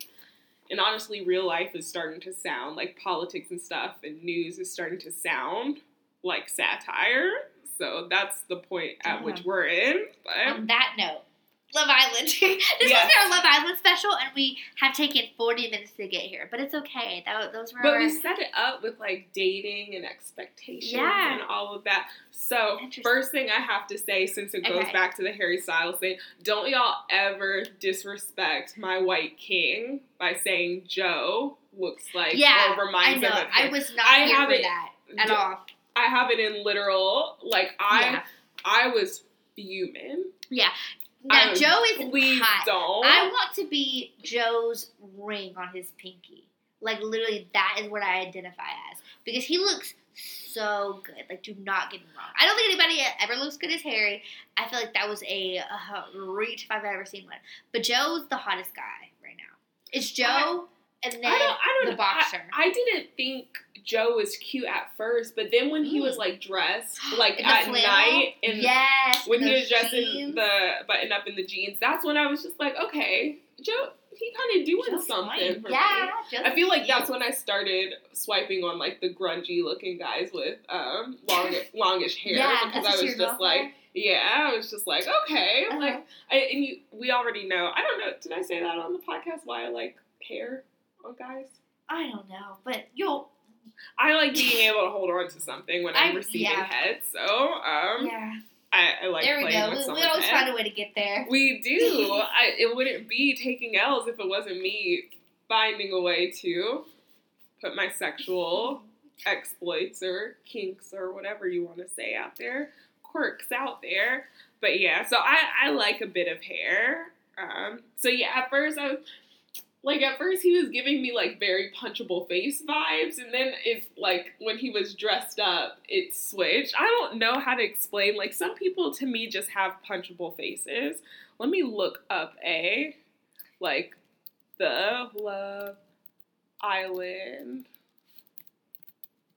S1: And honestly, real life is starting to sound like politics and stuff, and news is starting to sound like satire. So that's the point at which we're in. But
S2: On that note, Love Island. this
S1: Yes.
S2: was our Love Island special, and we have taken 40 minutes to get here, but it's okay. That, those were
S1: But
S2: our.
S1: we set it up with like dating and expectations
S2: Yeah.
S1: and all of that. So first thing I have to say, since it goes
S2: Okay.
S1: back to the Harry Styles thing, don't y'all ever disrespect my white king by saying Joe looks like
S2: yeah,
S1: or
S2: I
S1: reminds him of
S2: I was not
S1: I
S2: here
S1: have
S2: for
S1: it-
S2: that at all.
S1: I have it in literal. Like I,
S2: Yeah.
S1: I was fuming.
S2: Now,
S1: I-
S2: Joe is
S1: Please
S2: hot.
S1: don't.
S2: I want to be Joe's ring on his pinky. Like literally, that is what I identify as because he looks so good. Like, do not get me wrong. I don't think anybody ever looks good as Harry. I feel like that was a, uh reach if I've ever seen one. But Joe's the hottest guy right now. It's Joe and then
S1: I don't. I don't.
S2: the boxer.
S1: I, I didn't think Joe was cute at first, but then when he
S2: Mm.
S1: was like dressed, like at
S2: flannel?
S1: night, and
S2: yes,
S1: when he was dressed in the button up in the jeans, that's when I was just like, okay, Joe, he kind of doing
S2: Joe's
S1: something
S2: yeah,
S1: I feel like that's when I started swiping on like the grungy looking guys with um long longish hair
S2: yeah,
S1: because I was just like, yeah, I was just like, okay, like
S2: Uh-huh.
S1: I, and you, we already know. I don't know. Did I say that on the podcast? Why I like hair on guys?
S2: I don't know, but you'll
S1: I like being able to hold on to something when I'm
S2: I-
S1: receiving
S2: yeah.
S1: head. So um,
S2: yeah.
S1: I, I like
S2: there we go. We, we always
S1: head.
S2: find a way to get there.
S1: We do. I, it wouldn't be taking L's if it wasn't me finding a way to put my sexual exploits or kinks or whatever you want to say out there, quirks out there. But yeah, so I, I like a bit of hair. Um, so yeah, at first I was like, at first he was giving me like very punchable face vibes, and then it's like when he was dressed up, it switched. I don't know how to explain. Like some people to me just have punchable faces. Let me look up a like the Love Island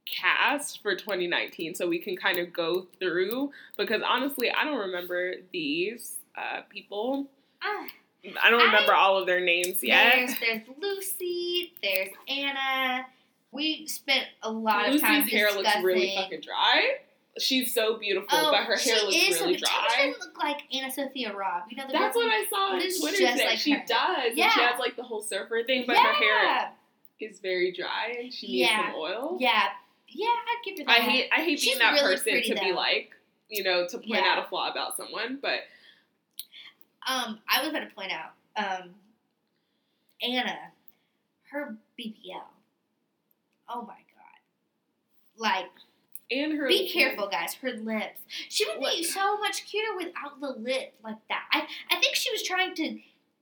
S1: cast for 2019 so we can kind of go through because honestly I don't remember these uh, people.
S2: Ah,
S1: I don't
S2: I-
S1: remember all of their names yet.
S2: There's, there's Lucy. There's Anna. We spent a lot
S1: Lucy's
S2: of time Lucy's
S1: hair looks really fucking dry. She's so beautiful,
S2: Oh,
S1: but her hair looks
S2: is,
S1: really
S2: dry. She doesn't look like AnnaSophia Robb. You know the
S1: That's what I saw on Twitter
S2: just like
S1: she
S2: her.
S1: does. And
S2: Yeah.
S1: she has like the whole surfer thing, but
S2: yeah.
S1: her hair is very dry and she needs
S2: Yeah.
S1: some oil.
S2: Yeah. Yeah, I'd give her that.
S1: I hate I hate
S2: She's
S1: being that
S2: really
S1: person
S2: pretty,
S1: to be like, you know, to point
S2: Yeah.
S1: out a flaw about someone, but
S2: Um, I was about to point out, um, Anna, her BBL. Oh my god! Like,
S1: and her
S2: be careful, guys. Her lips. She would be so much cuter without the lip like that. I I think she was trying to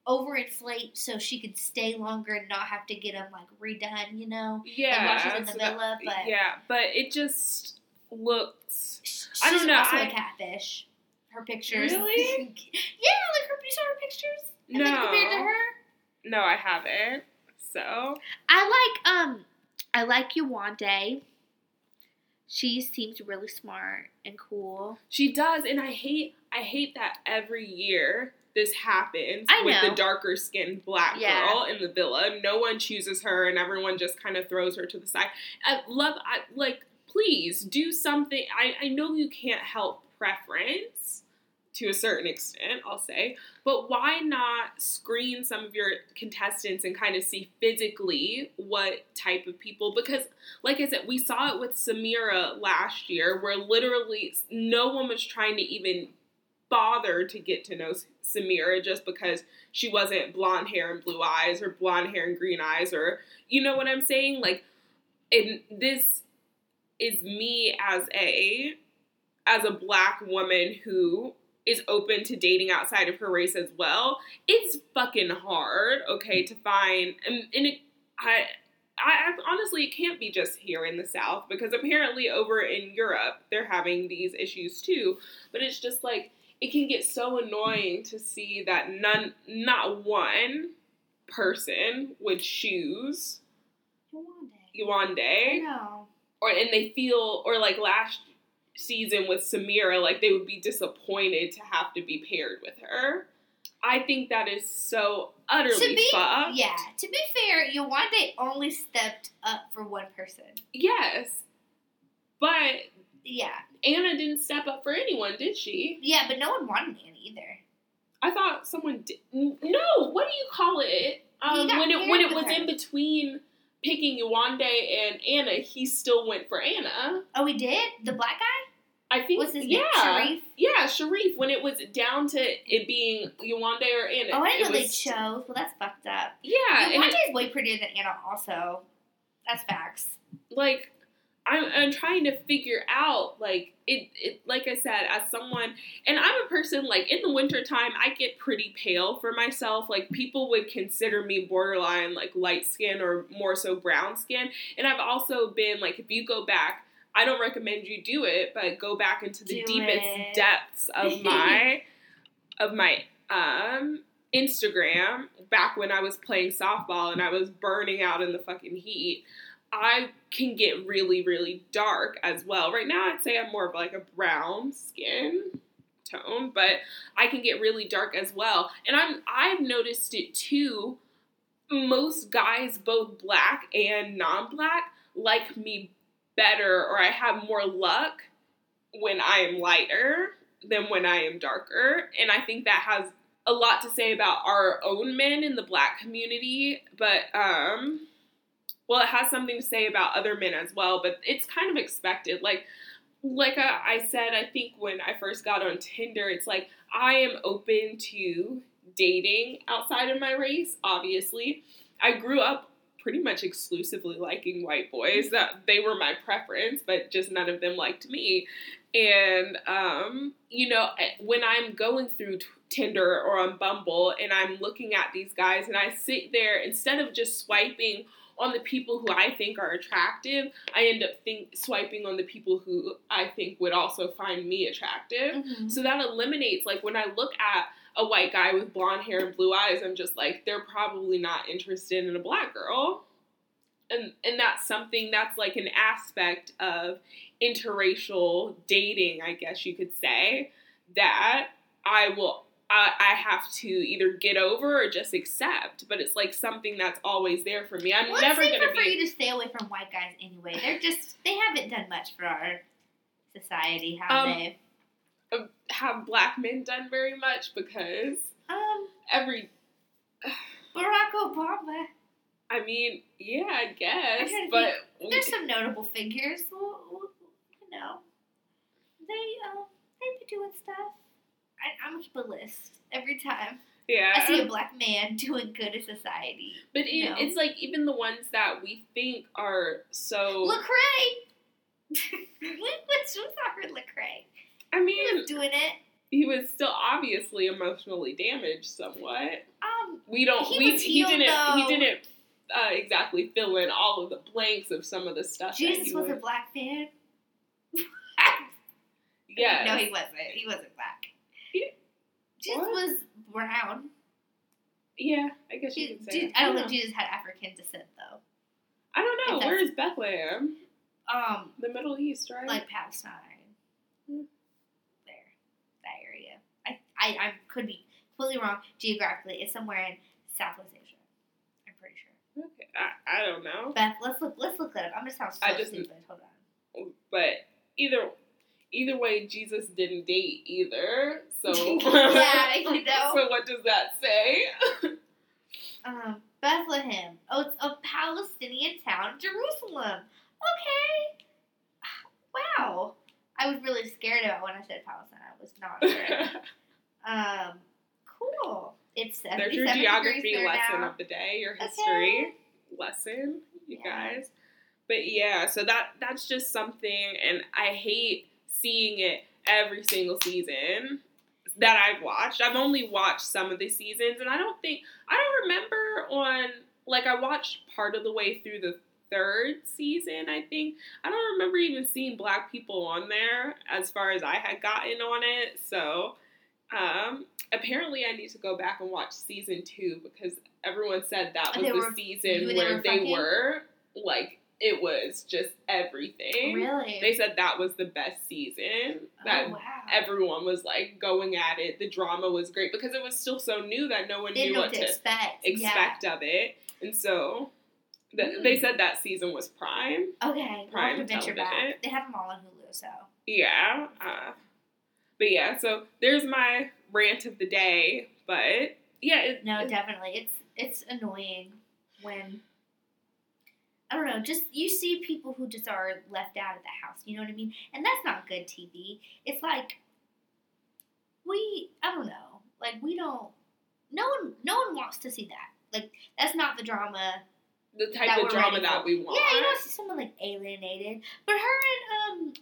S2: overinflate so she could stay longer and not have to get them like redone. You know,
S1: Yeah,
S2: like while she's in the
S1: so that-
S2: But
S1: yeah, but it just looks I don't know,
S2: Also
S1: I-
S2: a catfish. Her pictures.
S1: Really?
S2: yeah, like her. You saw her pictures. And
S1: No.
S2: compared to her.
S1: no, I haven't. So
S2: I like um I like Yewande. She seems really smart and cool.
S1: She does, and I hate I hate that every year this happens
S2: I
S1: with the darker skinned black
S2: Yeah.
S1: girl in the villa. No one chooses her, and everyone just kind of throws her to the side. I love, I like, please do something. I I know you can't help preference, to a certain extent, I'll say. But why not screen some of your contestants and kind of see physically what type of people? Because, like I said, we saw it with Samira last year, where literally no one was trying to even bother to get to know Samira just because she wasn't blonde hair and blue eyes or blonde hair and green eyes or you know what I'm saying? Like and this is me as a as a black woman who is open to dating outside of her race as well. It's fucking hard, okay, to find and, and it, I I, honestly, it can't be just here in the South because apparently over in Europe they're having these issues too. But it's just like it can get so annoying to see that none, not one person would choose
S2: Yewande.
S1: Yewande,
S2: No.
S1: or and they feel, or like last season with Samira, like they would be disappointed to have to be paired with her. I think that is so utterly
S2: To be
S1: fucked.
S2: yeah, to be fair, Yewande only stepped up for one person.
S1: Yes, but
S2: Yeah,
S1: Anna didn't step up for anyone, did she?
S2: yeah, but no one wanted Anna either.
S1: I thought someone did. No, what do you call it? Um, when it when it was
S2: her.
S1: in between picking Yewande and Anna, he still went for Anna.
S2: Oh, we did the black guy.
S1: I think.
S2: What's his
S1: yeah,
S2: name? Sherif.
S1: Yeah, Sherif. When it was down to it being Yewande or Anna.
S2: Oh, I didn't know they chose. Well, that's fucked up.
S1: Yeah, and
S2: Yewande
S1: it,
S2: is way prettier than Anna. Also, that's facts.
S1: like I'm, I'm trying to figure out like it, it like i said as someone and i'm a person like in the wintertime i get pretty pale for myself like people would consider me borderline like light skin or more so brown skin and i've also been like if you go back i don't recommend you do it but go back into the
S2: Do
S1: deepest
S2: it.
S1: depths of my of my um Instagram back when I was playing softball and I was burning out in the fucking heat. I can get really, really dark as well. Right now, I'd say I'm more of like a brown skin tone, but I can get really dark as well. And I'm I've noticed it too. Most guys, both black and non-black, like me better, or I have more luck when I am lighter than when I am darker. And I think that has a lot to say about our own men in the black community, but um well, it has something to say about other men as well, but it's kind of expected. Like like I, said, I think when I first got on Tinder, it's like I am open to dating outside of my race, obviously. I grew up pretty much exclusively liking white boys. That they were my preference, but just none of them liked me. And um, you know, when I'm going through t- Tinder or on Bumble and I'm looking at these guys and I sit there instead of just swiping on the people who I think are attractive, I end up think swiping on the people who I think would also find me attractive.
S2: Mm-hmm.
S1: So that eliminates like when I look at a white guy with blonde hair and blue eyes, I'm just like they're probably not interested in a black girl. And and that's something that's like an aspect of interracial dating, I guess you could say, that I will I, I have to either get over or just accept. But it's like something that's always there for me. I'm
S2: Well,
S1: never gonna
S2: safer for
S1: be
S2: you to stay away from white guys anyway. They're just they haven't done much for our society, have
S1: Um,
S2: they?
S1: Have black men done very much because
S2: Um,
S1: every
S2: Barack Obama.
S1: I mean, yeah, I guess,
S2: to
S1: but
S2: There's some notable figures. Well, well, you know, they um they be doing stuff. I, I'm gonna keep a list every time
S1: yeah,
S2: I see a black man doing good in society.
S1: but it,
S2: no.
S1: it's like even the ones that we think are so.
S2: Lecrae. What's what's our Lecrae?
S1: I
S2: He
S1: mean,
S2: was doing it.
S1: he was still obviously emotionally damaged somewhat.
S2: Um,
S1: We don't.
S2: He
S1: we he
S2: healed,
S1: didn't. He didn't uh, exactly fill in all of the blanks of some of the stuff.
S2: Jesus
S1: he
S2: was
S1: would-
S2: a black man.
S1: Yes.
S2: No, he wasn't. He wasn't black.
S1: He-
S2: Jesus
S1: what?
S2: was brown.
S1: Yeah, I guess you could say.
S2: I don't
S1: know.
S2: think Jesus had African descent though.
S1: I don't know. Where is Bethlehem?
S2: Um,
S1: The Middle East, right?
S2: like Palestine.
S1: Hmm.
S2: There, that area. I, I, could be completely wrong geographically. It's somewhere in Southwest Asia. I'm pretty sure.
S1: okay. I, I don't know.
S2: Beth, let's look. Let's look that up. I'm gonna sound so
S1: I just-
S2: stupid. Hold on.
S1: but either either way, Jesus didn't date either. So
S2: Yeah, you know.
S1: So what does that say?
S2: Um, Bethlehem. Oh, it's a Palestinian town, Jerusalem. Okay. Wow. I was really scared about when I said Palestine. I was not sure. Um, cool. It's
S1: There's your geography lesson
S2: now.
S1: of the day, your
S2: Okay.
S1: history lesson, you
S2: Yeah.
S1: guys. But yeah, so that that's just something, and I hate seeing it every single season that I've watched. I've only watched some of the seasons, and I don't think I don't remember on like I watched part of the way through the third season. I think I don't remember even seeing black people on there as far as I had gotten on it. So um, apparently, I need to go back and watch season two because everyone said that was
S2: They
S1: the
S2: were-
S1: season
S2: they
S1: where
S2: were
S1: they were like it was just everything.
S2: Really?
S1: They said that was the best season. That
S2: oh, wow.
S1: everyone was like going at it. The drama was great because it was still so new that no one
S2: they
S1: knew what
S2: to expect.
S1: expect of it. And so the,
S2: Mm.
S1: they said that season was prime.
S2: Yeah. Okay. We'll
S1: Prime
S2: have to venture back. They have them all on Hulu, so.
S1: Yeah. Uh, but yeah, so there's my rant of the day. But yeah, it,
S2: No,
S1: it-
S2: definitely. It's it's annoying when I don't know, just you see people who just are left out of the house, you know what I mean? And that's not good TV. It's like we I don't know. Like we don't no one no one wants to see that. Like that's not the drama.
S1: the type of drama that we want.
S2: Yeah, you don't see someone like alienated. But her and um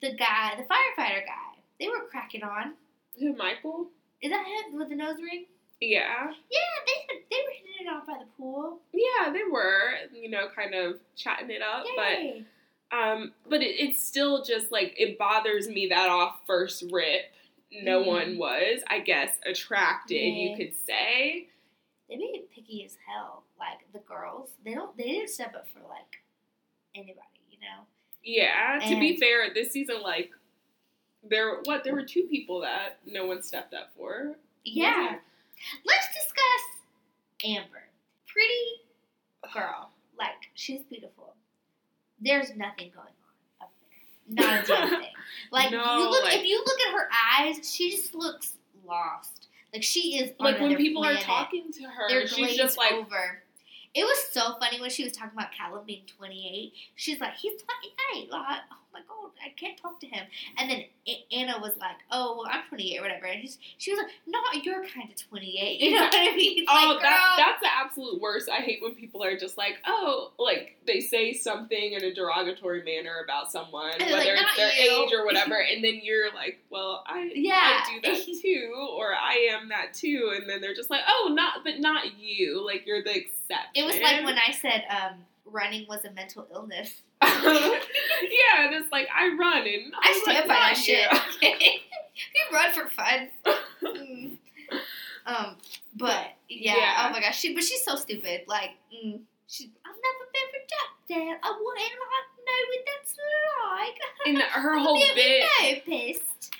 S2: the guy, the firefighter guy, they were cracking on.
S1: Who, Michael?
S2: Is that him with the nose ring?
S1: Yeah.
S2: Yeah, they they were hitting it off by the pool.
S1: Yeah, they were, you know, kind of chatting it up. But Um, but it, it's still just like it bothers me that off first rip, no
S2: Mhm.
S1: one was, I guess, attracted. You could say.
S2: they made it picky as hell. Like the girls, they don't they didn't step up for like anybody, you know.
S1: Yeah. to be fair, this season, like, there what there were two people that no one stepped up for.
S2: Yeah. Let's discuss Amber. Pretty girl. Like she's beautiful. There's nothing going on up there. Not a damn thing. Like
S1: No,
S2: you look
S1: like-
S2: if you look at her eyes, she just looks lost. Like she is
S1: Like when people
S2: planet.
S1: are talking to her,
S2: They're
S1: she's just like,
S2: over. It was so funny when she was talking about Callum being 28. She's like, he's 28. Like, oh my god, I can't talk to him. And then Anna was like, oh, well, I'm 28 or whatever. And he's, she was like, not your kind of 28. You know what I mean? It's
S1: Oh,
S2: like,
S1: that, that's the absolute worst. I hate when people are just like, oh, like they say something in a derogatory manner about someone, whether
S2: like,
S1: it's their
S2: you."
S1: age or whatever, and then you're like, well, I,
S2: Yeah.
S1: I do that too, or I am that too, and then they're just like, oh, not, but not you. Like you're the exception.
S2: It was like when I said um, running was a mental illness.
S1: yeah, and it's like I run and
S2: I stand
S1: like,
S2: by that shit.
S1: you."
S2: run for fun. Mm. um, but yeah,
S1: Yeah.
S2: oh my gosh, she but she's so stupid. Like, mm, she, I've never been rejected. I wouldn't know what that's like.
S1: And her whole bit,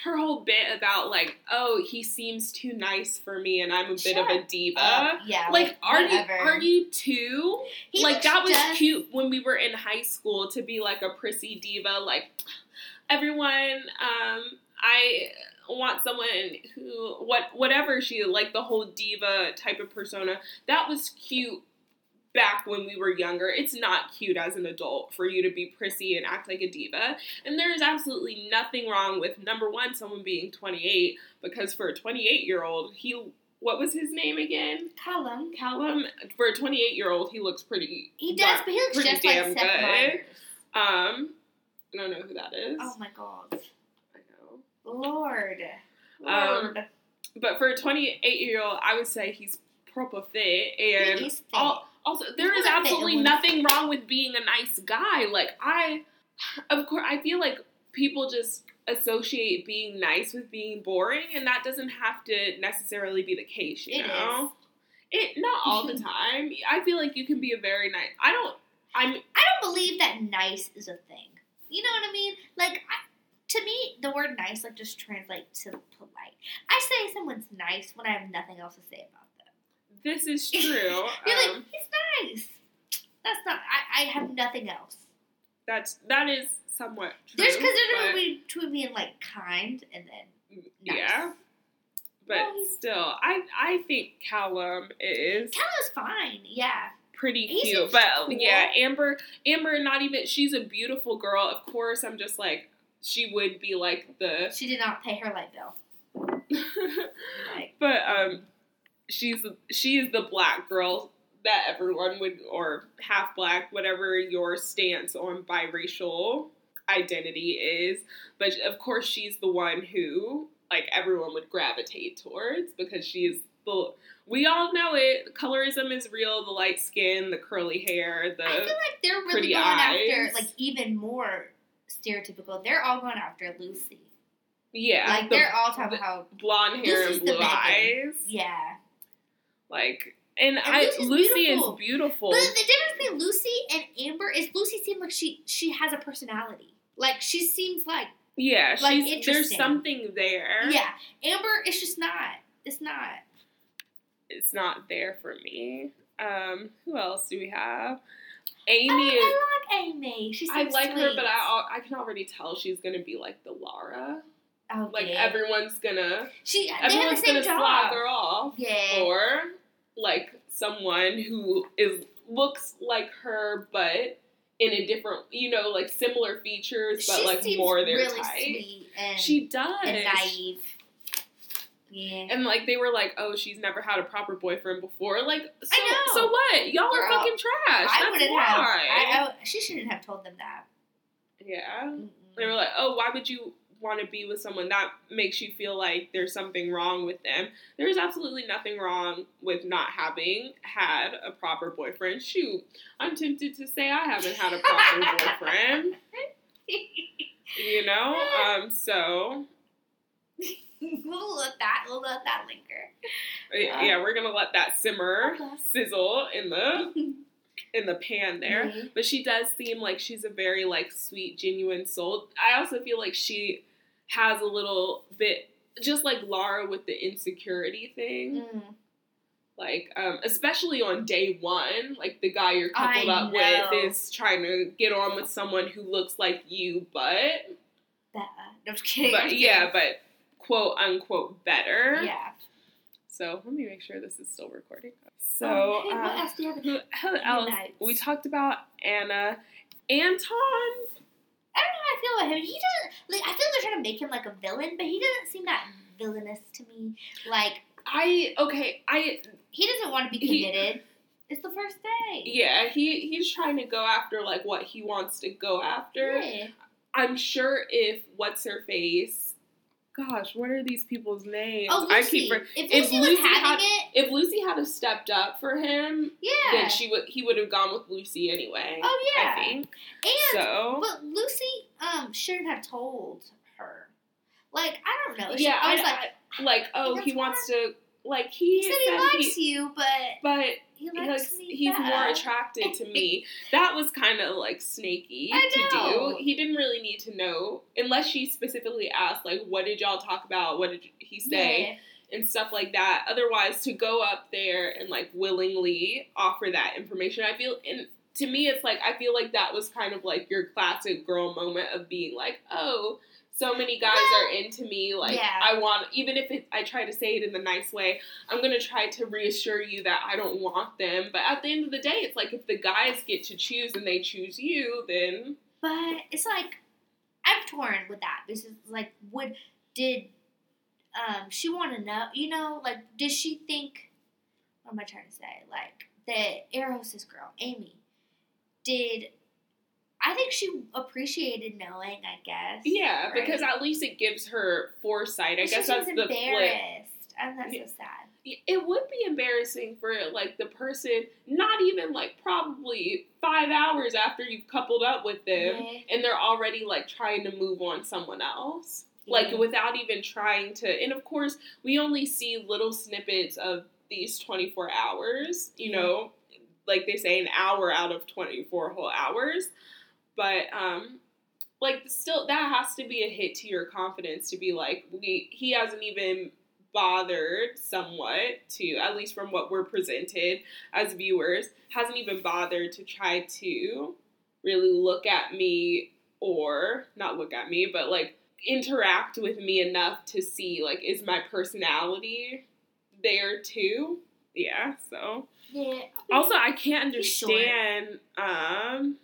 S1: her whole bit about like, oh, he seems too nice for me, and I'm a bit of a diva.
S2: Yeah,
S1: like, are
S2: whatever.
S1: you are you too?
S2: He
S1: like that was
S2: just-
S1: cute when we were in high school to be like a prissy diva. Like everyone, um, I want someone who what whatever she like the whole diva type of persona. That was cute back when we were younger. It's not cute as an adult for you to be prissy and act like a diva. And there's absolutely nothing wrong with number one, someone being 28, because for a 28 year old, he what was his name again?
S2: Callum.
S1: Callum. For a 28 year old, he looks pretty.
S2: He does, but he looks
S1: pretty
S2: just like
S1: damn
S2: Seth
S1: good. Um, I don't know who that is.
S2: Oh my god,
S1: I know.
S2: Lord,
S1: Um,
S2: Lord.
S1: But for a 28 year old, I would say he's proper fit. And
S2: he is fit.
S1: al- also, there is absolutely nothing wrong with being a nice guy. Like, I, of course, I feel like people just associate being nice with being boring, and that doesn't have to necessarily be the case, you
S2: It
S1: know? It not all the time. I feel like you can be a very nice. I don't. I'm.
S2: I don't believe that nice is a thing. You know what I mean? Like, I, to me, the word nice like just translates to polite. I say someone's nice when I have nothing else to say about them.
S1: This is true.
S2: You're like,
S1: um,
S2: he's nice. That's not. I, I have nothing else.
S1: that's that is somewhat true.
S2: There's because there's difference between being like kind and then nice.
S1: Yeah. But still, I I think Callum is
S2: Callum's fine. Yeah.
S1: pretty
S2: He
S1: cute. But
S2: cool.
S1: yeah, Amber Amber not even she's a beautiful girl. Of course, I'm just like she would be like the
S2: She did not pay her light bill. Like,
S1: but um she's she's the black girl that everyone would or half black whatever your stance on biracial identity is but of course she's the one who like everyone would gravitate towards because she's the we all know it colorism is real the light skin the curly hair the
S2: I feel like they're really going
S1: eyes.
S2: after like even more stereotypical. They're all going after Lucy.
S1: yeah
S2: like
S1: the
S2: they're all talking
S1: the-
S2: about
S1: blonde hair
S2: Lucy's
S1: and blue eyes
S2: yeah.
S1: Like and,
S2: And
S1: I
S2: Lucy's
S1: Lucy
S2: beautiful.
S1: is beautiful
S2: But the difference between Lucy and Amber is Lucy seems like she she has a personality. Like she seems like
S1: Yeah,
S2: Like,
S1: she's there's something there.
S2: yeah. Amber it's just not. It's not.
S1: It's not there for me. Um, who else do we have? Amy
S2: I, I like Amy. She's
S1: I like her, but I I can already tell she's gonna be like the Laura.
S2: Oh,
S1: Like everyone's gonna
S2: she they have the
S1: everyone's gonna
S2: job.
S1: her off.
S2: Yeah.
S1: Or like someone who is looks like her but in a different you know, like similar features but
S2: she
S1: like more their
S2: really
S1: type. She does.
S2: and naive. Yeah.
S1: And like they were like, oh, she's never had a proper boyfriend before. Like, so,
S2: I know.
S1: so what? Y'all are fucking trash.
S2: I wouldn't
S1: why.
S2: have. I, I, she shouldn't have told them that.
S1: yeah.
S2: Mm-mm.
S1: They were like, oh, why would you want to be with someone that makes you feel like there's something wrong with them? There's absolutely nothing wrong with not having had a proper boyfriend. Shoot, I'm tempted to say I haven't had a proper boyfriend. You know, um, so
S2: we'll let that. We'll let that linger.
S1: yeah, we're gonna let that simmer,
S2: Okay.
S1: sizzle in the in the pan there.
S2: Mhm.
S1: But she does seem like she's a very like sweet, genuine soul. I also feel like she has a little bit just like Lara with the insecurity thing.
S2: Mm.
S1: Like, um, especially on day one, like the guy you're coupled
S2: I
S1: up
S2: know.
S1: with is trying to get on with someone who looks like you, but
S2: no, I'm kidding. I'm
S1: but
S2: kidding.
S1: yeah, but quote unquote better.
S2: Yeah.
S1: So let me make sure this is still recording. So
S2: Um, hey, what
S1: uh,
S2: else do you have?
S1: who, who else? We talked about Anna. Anton
S2: I don't know how I feel about him. He doesn't like. I feel they're trying to make him like a villain, but he doesn't seem that villainous to me. Like
S1: I okay, I
S2: he doesn't want to be
S1: He-
S2: committed. it's the first day.
S1: yeah, he he's trying to go after like what he wants to go after.
S2: Yeah.
S1: I'm sure if what's her face, gosh, what are these people's names?
S2: Oh,
S1: I keep
S2: if
S1: if
S2: Lucy
S1: Lucy had-
S2: it,
S1: if Lucy had have stepped up for him,
S2: yeah.
S1: then she would he would have gone with Lucy anyway.
S2: oh yeah.
S1: I think
S2: And
S1: so.
S2: but Lucy um shouldn't have told her. Like I don't know. She,
S1: yeah,
S2: I
S1: I
S2: was like,
S1: I- like oh he wants to like he,
S2: he said he likes you, but
S1: but
S2: he
S1: he
S2: likes
S1: likes,
S2: me
S1: he's more attracted to me. That was kind of like snaky
S2: I
S1: to do. He didn't really need to know unless she specifically asked, like, what did y'all talk about? What did he say?
S2: Yeah.
S1: And stuff like that. Otherwise, to go up there and like willingly offer that information, I feel, and to me, it's like, I feel like that was kind of like your classic girl moment of being like, oh, so many guys
S2: Well,
S1: are into me. Like,
S2: yeah.
S1: I want, even if it, I try to say it in the nice way, I'm gonna try to reassure you that I don't want them. But at the end of the day, it's like if the guys get to choose and they choose you, then
S2: But it's like I'm torn with that because it's like would did um she want to know you know like did she think what am I trying to say like the air hostess girl Amy did I think she appreciated knowing I guess
S1: yeah, because at least it gives her foresight. I guess that's the flip.
S2: embarrassed and that's
S1: Yeah.
S2: so sad
S1: It would be embarrassing for like the person, not even like probably five hours after you've coupled up with them,
S2: Yeah.
S1: and they're already like trying to move on someone else. Like without even trying to, and of course, we only see little snippets of these 24 hours, you
S2: Yeah.
S1: know, like they say, an hour out of 24 whole hours. But, um, like, still, that has to be a hit to your confidence to be like, we, he hasn't even bothered somewhat to, at least from what we're presented as viewers, hasn't even bothered to try to really look at me or not look at me, but like interact with me enough to see like is my personality there too? Yeah, so
S2: Yeah.
S1: also I can't understand um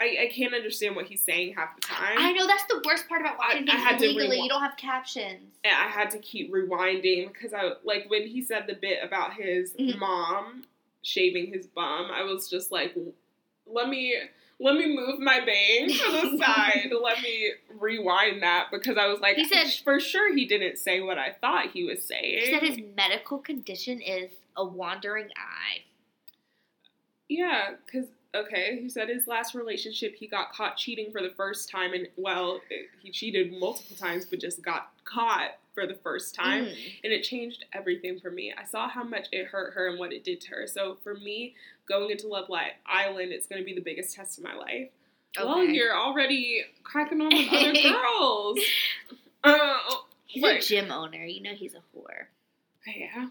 S1: I, I can't understand what he's saying half the time.
S2: I know that's the worst part about watching
S1: I- I
S2: things
S1: had to
S2: illegally. you don't have captions.
S1: and I had to keep rewinding because I like when he said the bit about his
S2: Mhm.
S1: mom shaving his bum, I was just like, let me let me move my bang to the side. let me rewind that because I was like,
S2: He said-
S1: for sure he didn't say what I thought he was saying.
S2: He said his medical condition is a wandering eye.
S1: Yeah, because okay, he said his last relationship he got caught cheating for the first time, and well, it- he cheated multiple times, but just got caught for the first time,
S2: Mm.
S1: and it changed everything for me. I saw how much it hurt her and what it did to her. So for me, going into Love Li- Island, it's going to be the biggest test of my life. Well, you're already cracking on with other girls. Uh,
S2: He's
S1: like-
S2: a gym owner. You know he's a whore.
S1: yeah.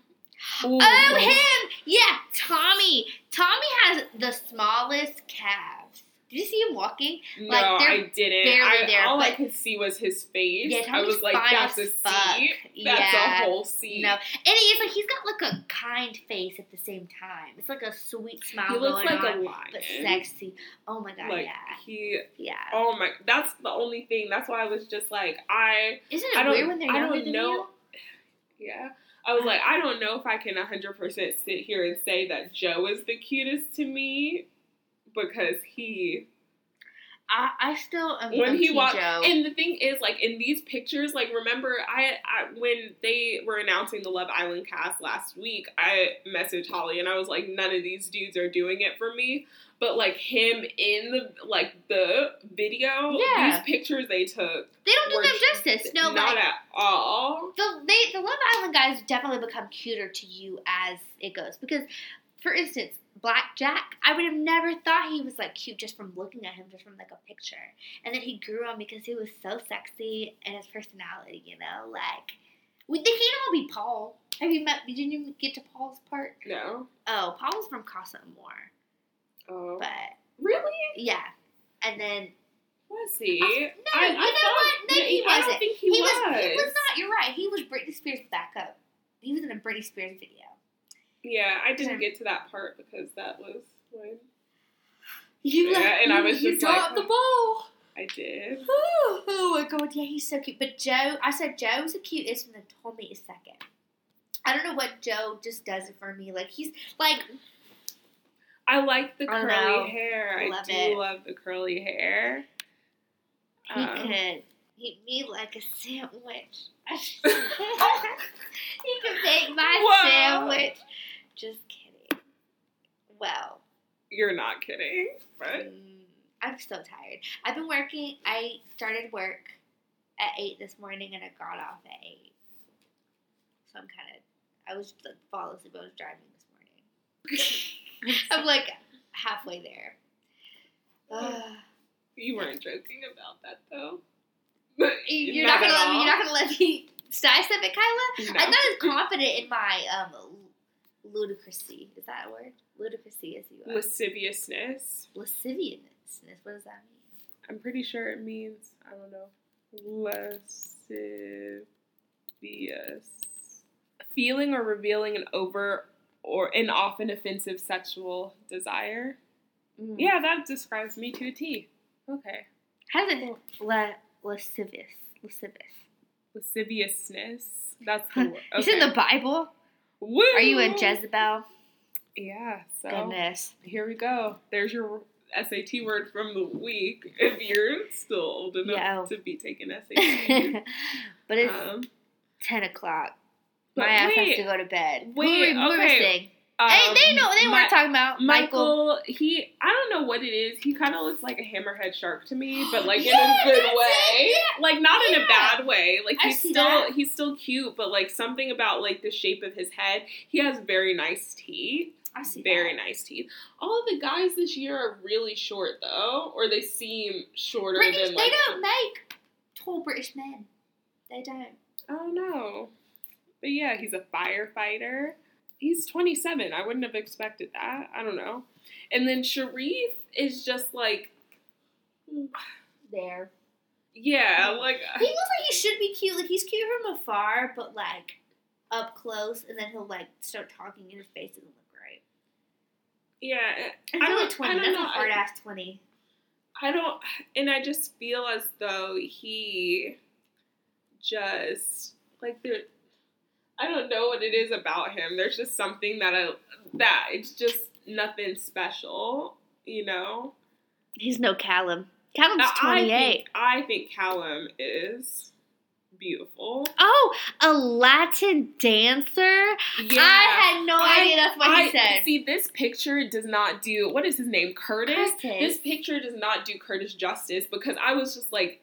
S2: Oh, him! Yeah, Tommy. Tommy has the smallest calves. Did you see him walking?
S1: No,
S2: Like,
S1: I didn't.
S2: barely
S1: I,
S2: there,
S1: all I could see was his face.
S2: Yeah,
S1: I
S2: Tommy's
S1: was like,
S2: fine
S1: that's a
S2: fuck.
S1: seat. That's
S2: Yeah.
S1: a whole seat.
S2: No, and he's like he's got like a kind face at the same time. It's like a sweet smile
S1: he looks like
S2: on,
S1: a lion.
S2: but sexy. Oh my god,
S1: Like
S2: yeah,
S1: he.
S2: yeah.
S1: Oh my. That's the only thing. That's why I was just like, I.
S2: Isn't
S1: I
S2: it
S1: don't.
S2: weird when they're
S1: I
S2: younger
S1: don't
S2: than
S1: know.
S2: you?
S1: Yeah. I was like, I don't know if I can 100% sit here and say that Joe is the cutest to me because he
S2: I, I still am
S1: when he walked and the thing is like in these pictures like remember I, I when they were announcing the love island cast last week i messaged holly and i was like none of these dudes are doing it for me but like him in the like the video
S2: Yeah.
S1: these pictures they took
S2: they don't do them justice. No,
S1: not
S2: like
S1: at all
S2: the they the Love Island guys definitely become cuter to you as it goes because, for instance, Black Jack, I would have never thought he was like cute just from looking at him, just from like a picture, and then he grew on because he was so sexy and his personality, you know, like. We, they can't all be Paul. Have you met? Did you get to Paul's part?
S1: no
S2: Oh, Paul was from Casa Amor,
S1: oh
S2: but
S1: really
S2: yeah, and then
S1: was he
S2: no,
S1: I-
S2: you
S1: I
S2: know what? No, he
S1: I don't
S2: wasn't.
S1: think he,
S2: he
S1: was,
S2: was. He was not. You're right. He was Britney Spears' backup. He was in a Britney Spears video.
S1: Yeah i didn't get to that part because that was when
S2: You
S1: Yeah, and I was
S2: you
S1: just like-
S2: dropped the ball.
S1: i did
S2: Oh, oh my god, yeah, he's so cute. But Joe, I said Joe's the cutest, and then Tommy is second. I don't know what Joe just does it for me. Like he's like
S1: I like the
S2: I
S1: curly
S2: know.
S1: hair. I
S2: Love
S1: do
S2: it.
S1: love the curly hair.
S2: he
S1: Um,
S2: could eat me like a sandwich. he could make my
S1: Whoa.
S2: sandwich. Just kidding. Well,
S1: You're not kidding, but
S2: mm, I'm so tired. I've been working. I started work at eight this morning, and I got off at eight. So I'm kind of. I was like fall asleep. I was driving this morning. I'm like halfway there. Ugh.
S1: you weren't joking about that though.
S2: you're not, gonna
S1: at
S2: let me. You're not gonna let me sidestep it, Kyla.
S1: No.
S2: I'm not as confident in my um ludicrousy. Is that a word? Ludicrousy as you are.
S1: Lasciviousness.
S2: Lasciviousness. What does that mean?
S1: I'm pretty sure it means I don't know. Lascivious. Feeling or revealing an over or an often offensive sexual desire.
S2: Mm.
S1: Yeah, that describes me to a T. Okay.
S2: How's it la, lascivious? Lascivious.
S1: Lasciviousness. That's the word.
S2: It's in the Bible.
S1: Woo!
S2: Are you a Jezebel?
S1: Yeah, so
S2: Goodness.
S1: here we go. There's your SAT word from the week if you're still old enough
S2: Yeah.
S1: to be taking SAT.
S2: but it's
S1: um,
S2: 10 o'clock. My ass has to go to bed.
S1: wait,
S2: who, are- we
S1: okay. Um,
S2: hey, they know. They
S1: Mi-
S2: weren't talking about Michael.
S1: Michael, he, I don't know what it is. He kind of looks like a hammerhead shark to me, but like
S2: Yeah,
S1: in a good way.
S2: yeah.
S1: Like not in a bad way. Like he's still,
S2: that.
S1: he's still cute, but like something about like the shape of his head. He has very nice teeth.
S2: I see
S1: Very
S2: that.
S1: nice teeth. All of the guys this year are really short though, or they seem shorter
S2: British,
S1: than
S2: they don't make tall British men. They don't.
S1: Oh no. But yeah, he's a firefighter. He's 27. I wouldn't have expected that. I don't know. And then Sherif is just like
S2: there.
S1: Yeah, like
S2: He looks like he should be cute. Like he's cute from afar, but like up close, and then he'll like start talking, and his face doesn't look right.
S1: yeah. I
S2: really
S1: don't-
S2: twenty. That's a hard ass twenty.
S1: I don't, and I just feel as though he just like there. I don't know what it is about him. There's just something that I that it's just nothing special, you know.
S2: He's no Callum. Callum's
S1: I
S2: twenty eight.
S1: think, I think Callum is beautiful.
S2: Oh, a Latin dancer.
S1: Yeah.
S2: I had no
S1: I-
S2: idea that's what
S1: I
S2: he said.
S1: see this picture does not do what is his name Curtis.
S2: Curtis.
S1: This picture does not do Curtis justice because I was just like,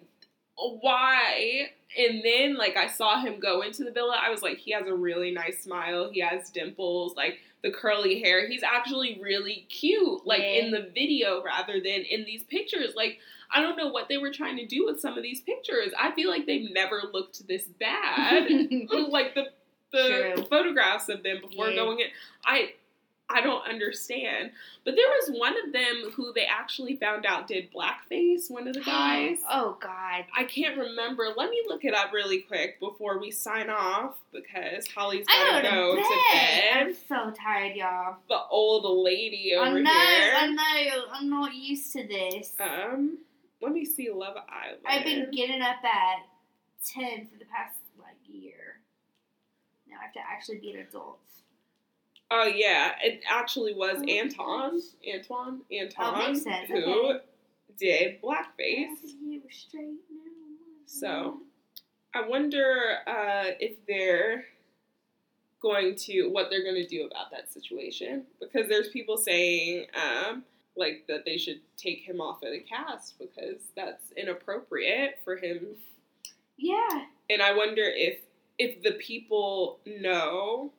S1: why? And then like I saw him go into the villa. I was like, he has a really nice smile. He has dimples, like the curly hair. He's actually really cute, like
S2: Yeah.
S1: in the video rather than in these pictures. Like I don't know what they were trying to do with some of these pictures. I feel like they've never looked this bad. like the the
S2: True.
S1: photographs of them before
S2: Yeah.
S1: going in. I I don't understand. But there was one of them who they actually found out did blackface, one of the guys.
S2: oh God.
S1: I can't remember. Let me look it up really quick before we sign off because Holly's
S2: I
S1: gotta
S2: go
S1: go
S2: to
S1: to
S2: bed. I'm so tired, y'all.
S1: The old lady over I
S2: know. I know. I'm not used to this.
S1: Um, let me see Love Island.
S2: I've been getting up at ten for the past like year. Now I have to actually be an adult.
S1: Oh yeah, it actually was
S2: Oh,
S1: Anton, Antoine, Anton,
S2: Oh, makes
S1: who
S2: Okay.
S1: did blackface.
S2: You were straight now.
S1: So, I wonder uh, if they're going to what they're going to do about that situation because there's people saying um, like that they should take him off of the cast because that's inappropriate for him
S2: Yeah.
S1: and I wonder if if the people know,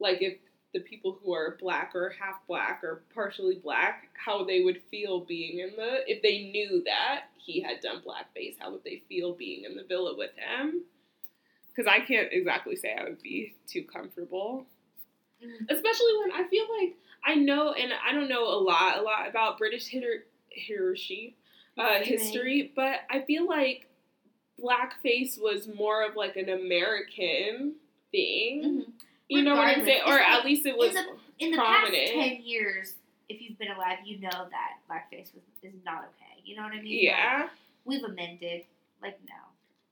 S1: like if the people who are black or half black or partially black, how they would feel being in the if they knew that he had done blackface, how would they feel being in the villa with him? Because I can't exactly say I would be too comfortable,
S2: Mm.
S1: especially when I feel like I know, and I don't know a lot, a lot about British hitter, Hiroshi, uh,
S2: History.
S1: but I feel like blackface was more of like an American thing.
S2: Mhm.
S1: You know what I'm saying? Or at least it was.
S2: in the in the past ten years, if you've been alive, you know that blackface was, is not okay. You know what I mean?
S1: yeah,
S2: Like, we've amended. Like no,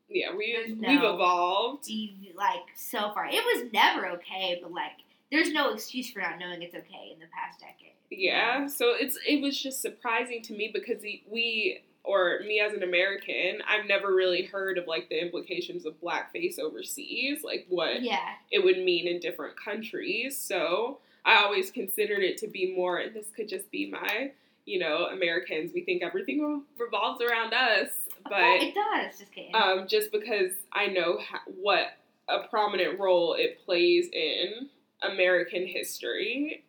S1: yeah, we
S2: There's
S1: we've evolved.
S2: like so far. It was never okay, but like there's no excuse for not knowing it's okay in the past decade.
S1: Yeah, so it's it was just surprising to me because we or me as an American, I've never really heard of like the implications of blackface overseas, like what
S2: Yeah.
S1: it would mean in different countries. So I always considered it to be more, and this could just be my, you know, Americans. We think everything revolves around us, but
S2: it does. Just kidding.
S1: um, just because I know ha- what a prominent role it plays in American history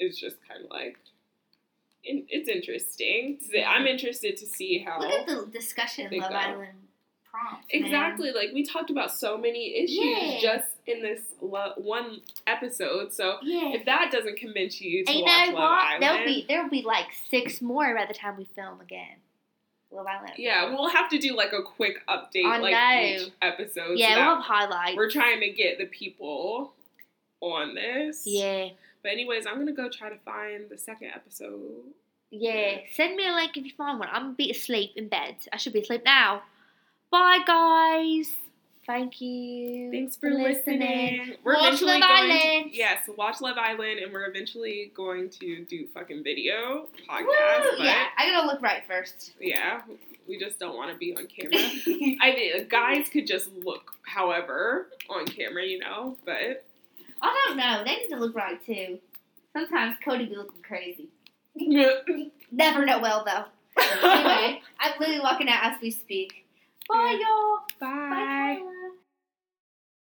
S1: is just kind of like it's interesting. I'm mm-hmm. interested to see how
S2: Look at the discussion Love
S1: go.
S2: Island prompts. man.
S1: exactly like we talked about so many issues
S2: Yeah.
S1: just in this lo- one episode. So
S2: Yeah.
S1: if that doesn't convince you to
S2: you
S1: watch Love? Island,
S2: There'll be there'll be like six more by the time we film again. Love Island.
S1: yeah, we'll have to do like a quick update
S2: I
S1: like
S2: know.
S1: each episode.
S2: yeah,
S1: that
S2: we'll have highlights.
S1: we're trying to get the people on this.
S2: yeah,
S1: But anyways, I'm gonna go try to find the second episode.
S2: yeah. Send me a link if you find one. I'm gonna be asleep in bed. I should be asleep now. Bye, guys. Thank you.
S1: Thanks for listening. We're
S2: Watch
S1: eventually
S2: Love
S1: going
S2: Island.
S1: To, yes, watch Love Island, and we're eventually going to do fucking video podcast.
S2: Yeah, I gotta look right first.
S1: yeah, we just don't want to be on camera. I mean, guys could just look, however, on camera, you know. But
S2: I don't know. They need to look right too. Sometimes Cody be looking crazy. Never know well though. anyway, I'm literally walking out as we speak. Bye, y'all.